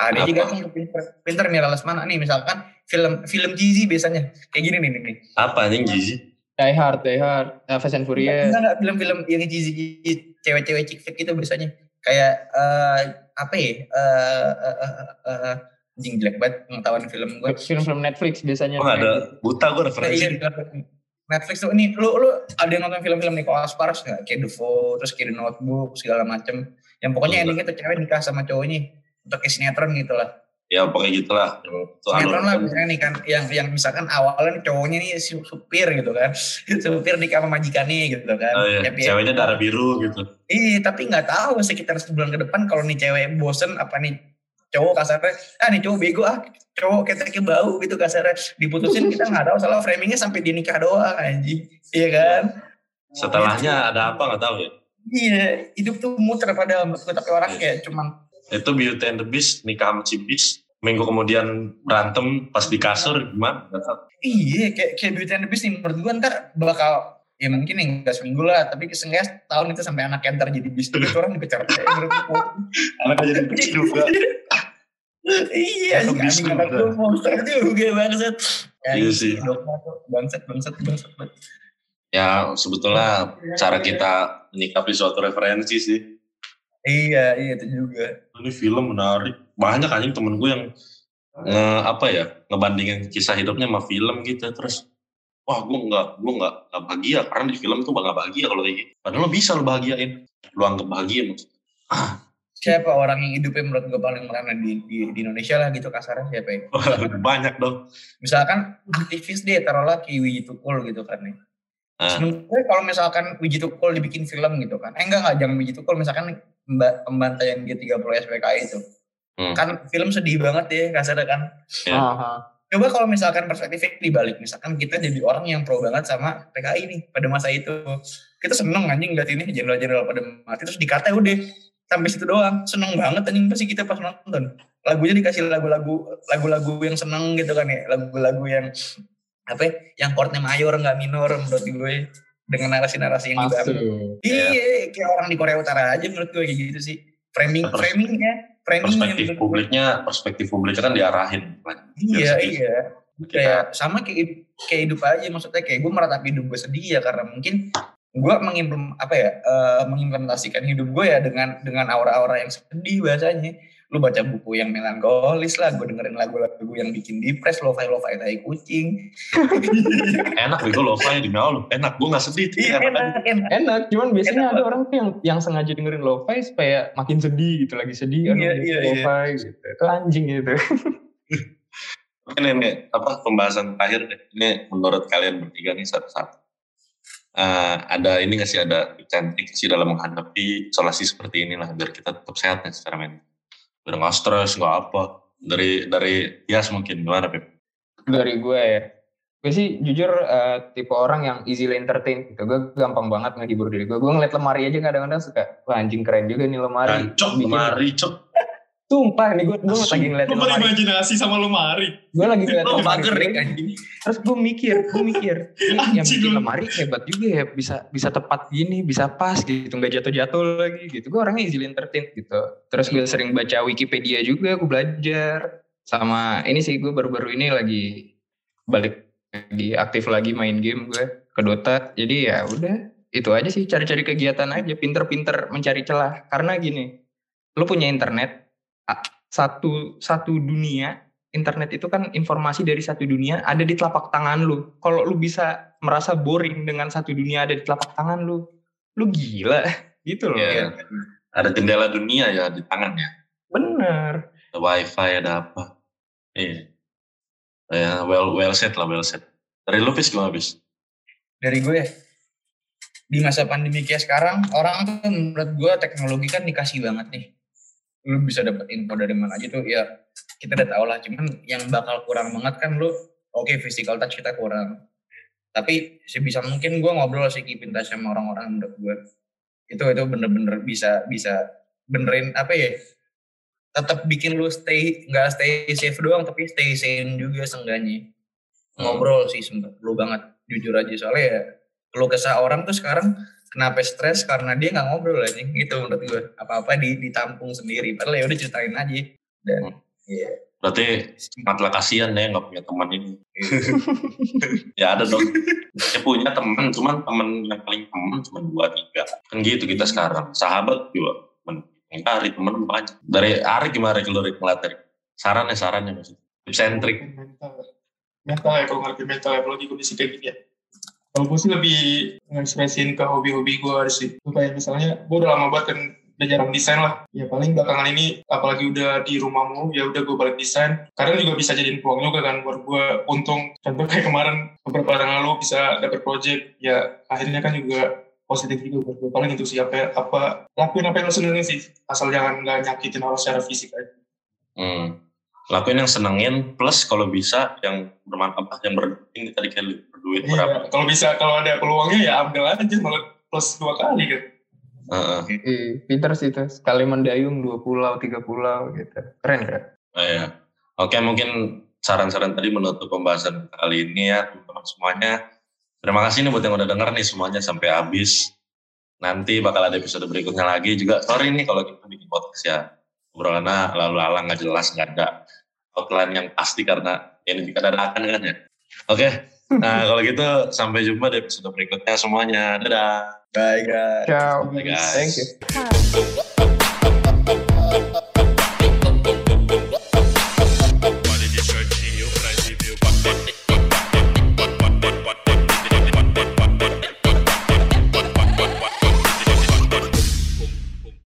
ADC Apa? tuh pinter pinter Mira Lesmana nih misalkan film film cheesy biasanya kayak gini nih nih, nih. Apa anjing gizi? Die Hard, Die Hard, uh, Fast and Furious. Enggak, enggak, film-film yang cheesy cewek-cewek chick flick itu biasanya kayak eh apa ya? Eh eh, eh, eh, eh, anjing jelek banget pengetahuan film gue. Film-film Netflix biasanya. Oh ada buta gue Nah, referensi. iya, di Netflix tuh ini lu lu ada yang nonton film-film Nicholas Sparks nggak? Kayak The terus kayak The Notebook segala macem. Yang pokoknya Enggak. endingnya tuh cewek nikah sama cowoknya untuk kayak sinetron gitu lah. Ya pokoknya gitulah. Tuh, Sinetron anu. lah misalnya nih kan yang yang misalkan awalnya nih cowoknya nih si supir gitu kan. supir nikah sama majikannya gitu kan. Oh, iya. Happy Ceweknya darah biru gitu. Iya, tapi nggak tahu sekitar sebulan ke depan kalau nih cewek bosen apa nih cowok kasarnya, ah nih cowok bego ah, cowok keteknya bau gitu kasarnya, diputusin kita nggak tahu soalnya framingnya sampai dia nikah doang anjing, iya kan? Setelahnya ada apa nggak tahu ya. Iya, hidup tuh muter pada menurut gue, tapi orang kayak cuman Itu Beauty and the Beast nikah sama si Beast. Minggu kemudian berantem pas di kasur gimana? Iya kayak kayak Beauty and the Beast nih menurut gue ntar bakal ya mungkin yang nggak seminggu lah tapi seenggaknya tahun itu sampai anaknya ntar jadi beast itu orang dipecat kayak menurut gue Anaknya jadi Beast juga. iya, anjing bis anak juga. monster juga bangsat. Ya, Iya sih. Bangsat, bangsat, bangsat. Ya sebetulnya cara kita menyikapi suatu referensi sih. Iya, iya itu juga. Ini film menarik. Banyak anjing temen gue yang nge, apa ya ngebandingin kisah hidupnya sama film gitu terus wah gue nggak gue nggak bahagia karena di film tuh nggak bahagia kalau kayak gitu padahal lo bisa lo bahagiain lo anggap bahagia maksudnya Siapa orang yang hidupnya menurut gue paling merana di, di, di Indonesia lah gitu kasarnya siapa ya? banyak dong Misalkan aktivis deh taruhlah Wiji Tukul gitu kan nih. Ah. Sebenarnya kalau misalkan Wiji Tukul dibikin film gitu kan. Eh enggak enggak jangan Wiji Tukul misalkan Mbak pembantaian G30 SPKI itu. Hmm. Kan film sedih banget ya kasarnya kan. Ya. Aha. Coba kalau misalkan perspektifnya dibalik, misalkan kita jadi orang yang pro banget sama PKI nih pada masa itu. Kita seneng anjing lihat ini jenderal-jenderal pada mati terus dikata udah sampai situ doang. Seneng banget anjing pasti kita pas nonton. Lagunya dikasih lagu-lagu lagu-lagu yang seneng gitu kan ya, lagu-lagu yang apa ya, yang chordnya mayor nggak minor menurut gue. Dengan narasi-narasi yang Masuk. dibangun. Iya, kayak orang di Korea Utara aja menurut gue kayak gitu sih. Framing, Terus framingnya, framingnya perspektif menurut gue. publiknya perspektif publiknya kan diarahin. Iya, iya. Kita kayak sama kayak kayak hidup aja maksudnya kayak gue meratapi hidup gue sedih ya karena mungkin gue mengimplement apa ya eh, mengimplementasikan hidup gue ya dengan dengan aura-aura yang sedih bahasanya lu baca buku yang melankolis lah gue dengerin lagu-lagu yang bikin depres lo-fi lo-fi tai kucing enak gitu loh Fai, demi Allah enak gue nggak sedih iya enak. enak enak Enak, cuman biasanya Enak ada orang tuh yang yang sengaja dengerin lo-fi supaya makin sedih gitu, lagi sedih kan Iya, iya, iya. lo-fi gitu. Itu anjing gitu. Ini nih apa pembahasan terakhir deh. Ini menurut kalian bertiga nih satu-satu. Eh, ada ini nggak sih ada cantik sih dalam menghadapi isolasi seperti inilah biar kita tetap sehat nih secara mental. Biar nggak stres nggak apa. Dari dari Yas mungkin gimana Pep? Dari gue ya. Gue sih jujur eh, tipe orang yang easily entertain gitu. Gue gampang banget ngehibur diri gue. Gue ngeliat lemari aja kadang-kadang suka, wah anjing keren juga nih lemari. Gancok, Bikin- lemari, cok. Sumpah nih gue, gue lagi ngeliat Lu lemari. berimajinasi sama lemari. Gue lagi ngeliat lo lemari. gue- anjing Terus gue mikir, gue mikir, yang bikin lemari hebat juga ya, bisa bisa tepat gini, bisa pas gitu, nggak jatuh-jatuh lagi gitu. Gue orangnya easily entertain gitu. Terus gue sering baca Wikipedia juga, gue belajar. Sama ini sih gue baru-baru ini lagi balik lagi aktif lagi main game gue ke Dota. Jadi ya udah itu aja sih cari-cari kegiatan aja, pinter-pinter mencari celah. Karena gini, lu punya internet satu satu dunia internet itu kan informasi dari satu dunia ada di telapak tangan lu. Kalau lu bisa merasa boring dengan satu dunia ada di telapak tangan lu, lu gila gitu loh. Iya. Ada jendela dunia ya di tangannya. Bener. Ada wifi, ada apa. Iya. Ya, well, well set lah, well set. Dari lu, Fis, gimana, Fis? Dari gue di masa pandemi kayak sekarang orang tuh menurut gue teknologi kan dikasih banget nih. Lu bisa dapat info dari mana aja tuh ya kita udah tau lah. Cuman yang bakal kurang banget kan lu oke physical touch kita kurang. Tapi sebisa mungkin gue ngobrol sih keep in touch sama orang-orang menurut gue. Itu itu bener-bener bisa bisa benerin apa ya tetap bikin lu stay nggak stay safe doang tapi stay sane juga seenggaknya ngobrol sih sempet perlu banget jujur aja soalnya ya kalau kesah orang tuh sekarang kenapa stres karena dia nggak ngobrol aja gitu menurut gue apa-apa di, ditampung sendiri padahal ya udah ceritain aja dan iya Berarti matlah kasihan ya nggak punya teman ini. ya ada dong. Ya punya teman, cuman teman yang paling teman cuma dua tiga. Kan gitu kita sekarang. Sahabat juga. Men- Ari teman banyak. Dari Ari gimana kalau Rik ngeliat dari sarannya sarannya maksudnya. Tips and trick. mental mental ya kalau ngerti mental ya apalagi kondisi kayak gini ya kalau gue sih lebih ngekspresin ke hobi-hobi gue sih. Kayak misalnya gue udah lama banget kan udah jarang desain lah. Ya paling belakangan ini apalagi udah di rumah mulu ya udah gue balik desain. Kadang juga bisa jadiin peluang juga kan buat gue untung. Contoh kayak kemarin beberapa hari lalu bisa dapet project. Ya akhirnya kan juga positif juga buat gue paling itu sih apa apa lakuin apa yang lo senengin sih. Asal jangan nggak nyakitin orang secara fisik aja. Hmm. Lakuin yang senengin plus kalau bisa yang bermanfaat yang berpenting tadi kayak lu berduit berapa. Iya, kalau bisa kalau ada peluangnya ya ambil aja malah plus dua kali kan. Heeh. Ih, pinter sih itu. Sekali mendayung dua pulau, tiga pulau gitu. Keren keren. Oh, iya. Oke, mungkin saran-saran tadi menutup pembahasan kali ini ya, teman-teman semuanya. Terima kasih nih buat yang udah denger nih semuanya sampai habis. Nanti bakal ada episode berikutnya lagi juga. Sorry nih kalau kita bikin podcast ya. Obrolannya lalu alang nggak jelas, nggak ada outline yang pasti karena ini dadakan kan ya. Oke, Nah, kalau gitu sampai jumpa di episode berikutnya semuanya. Dadah. Bye guys. Ciao. Bye guys. Thank you.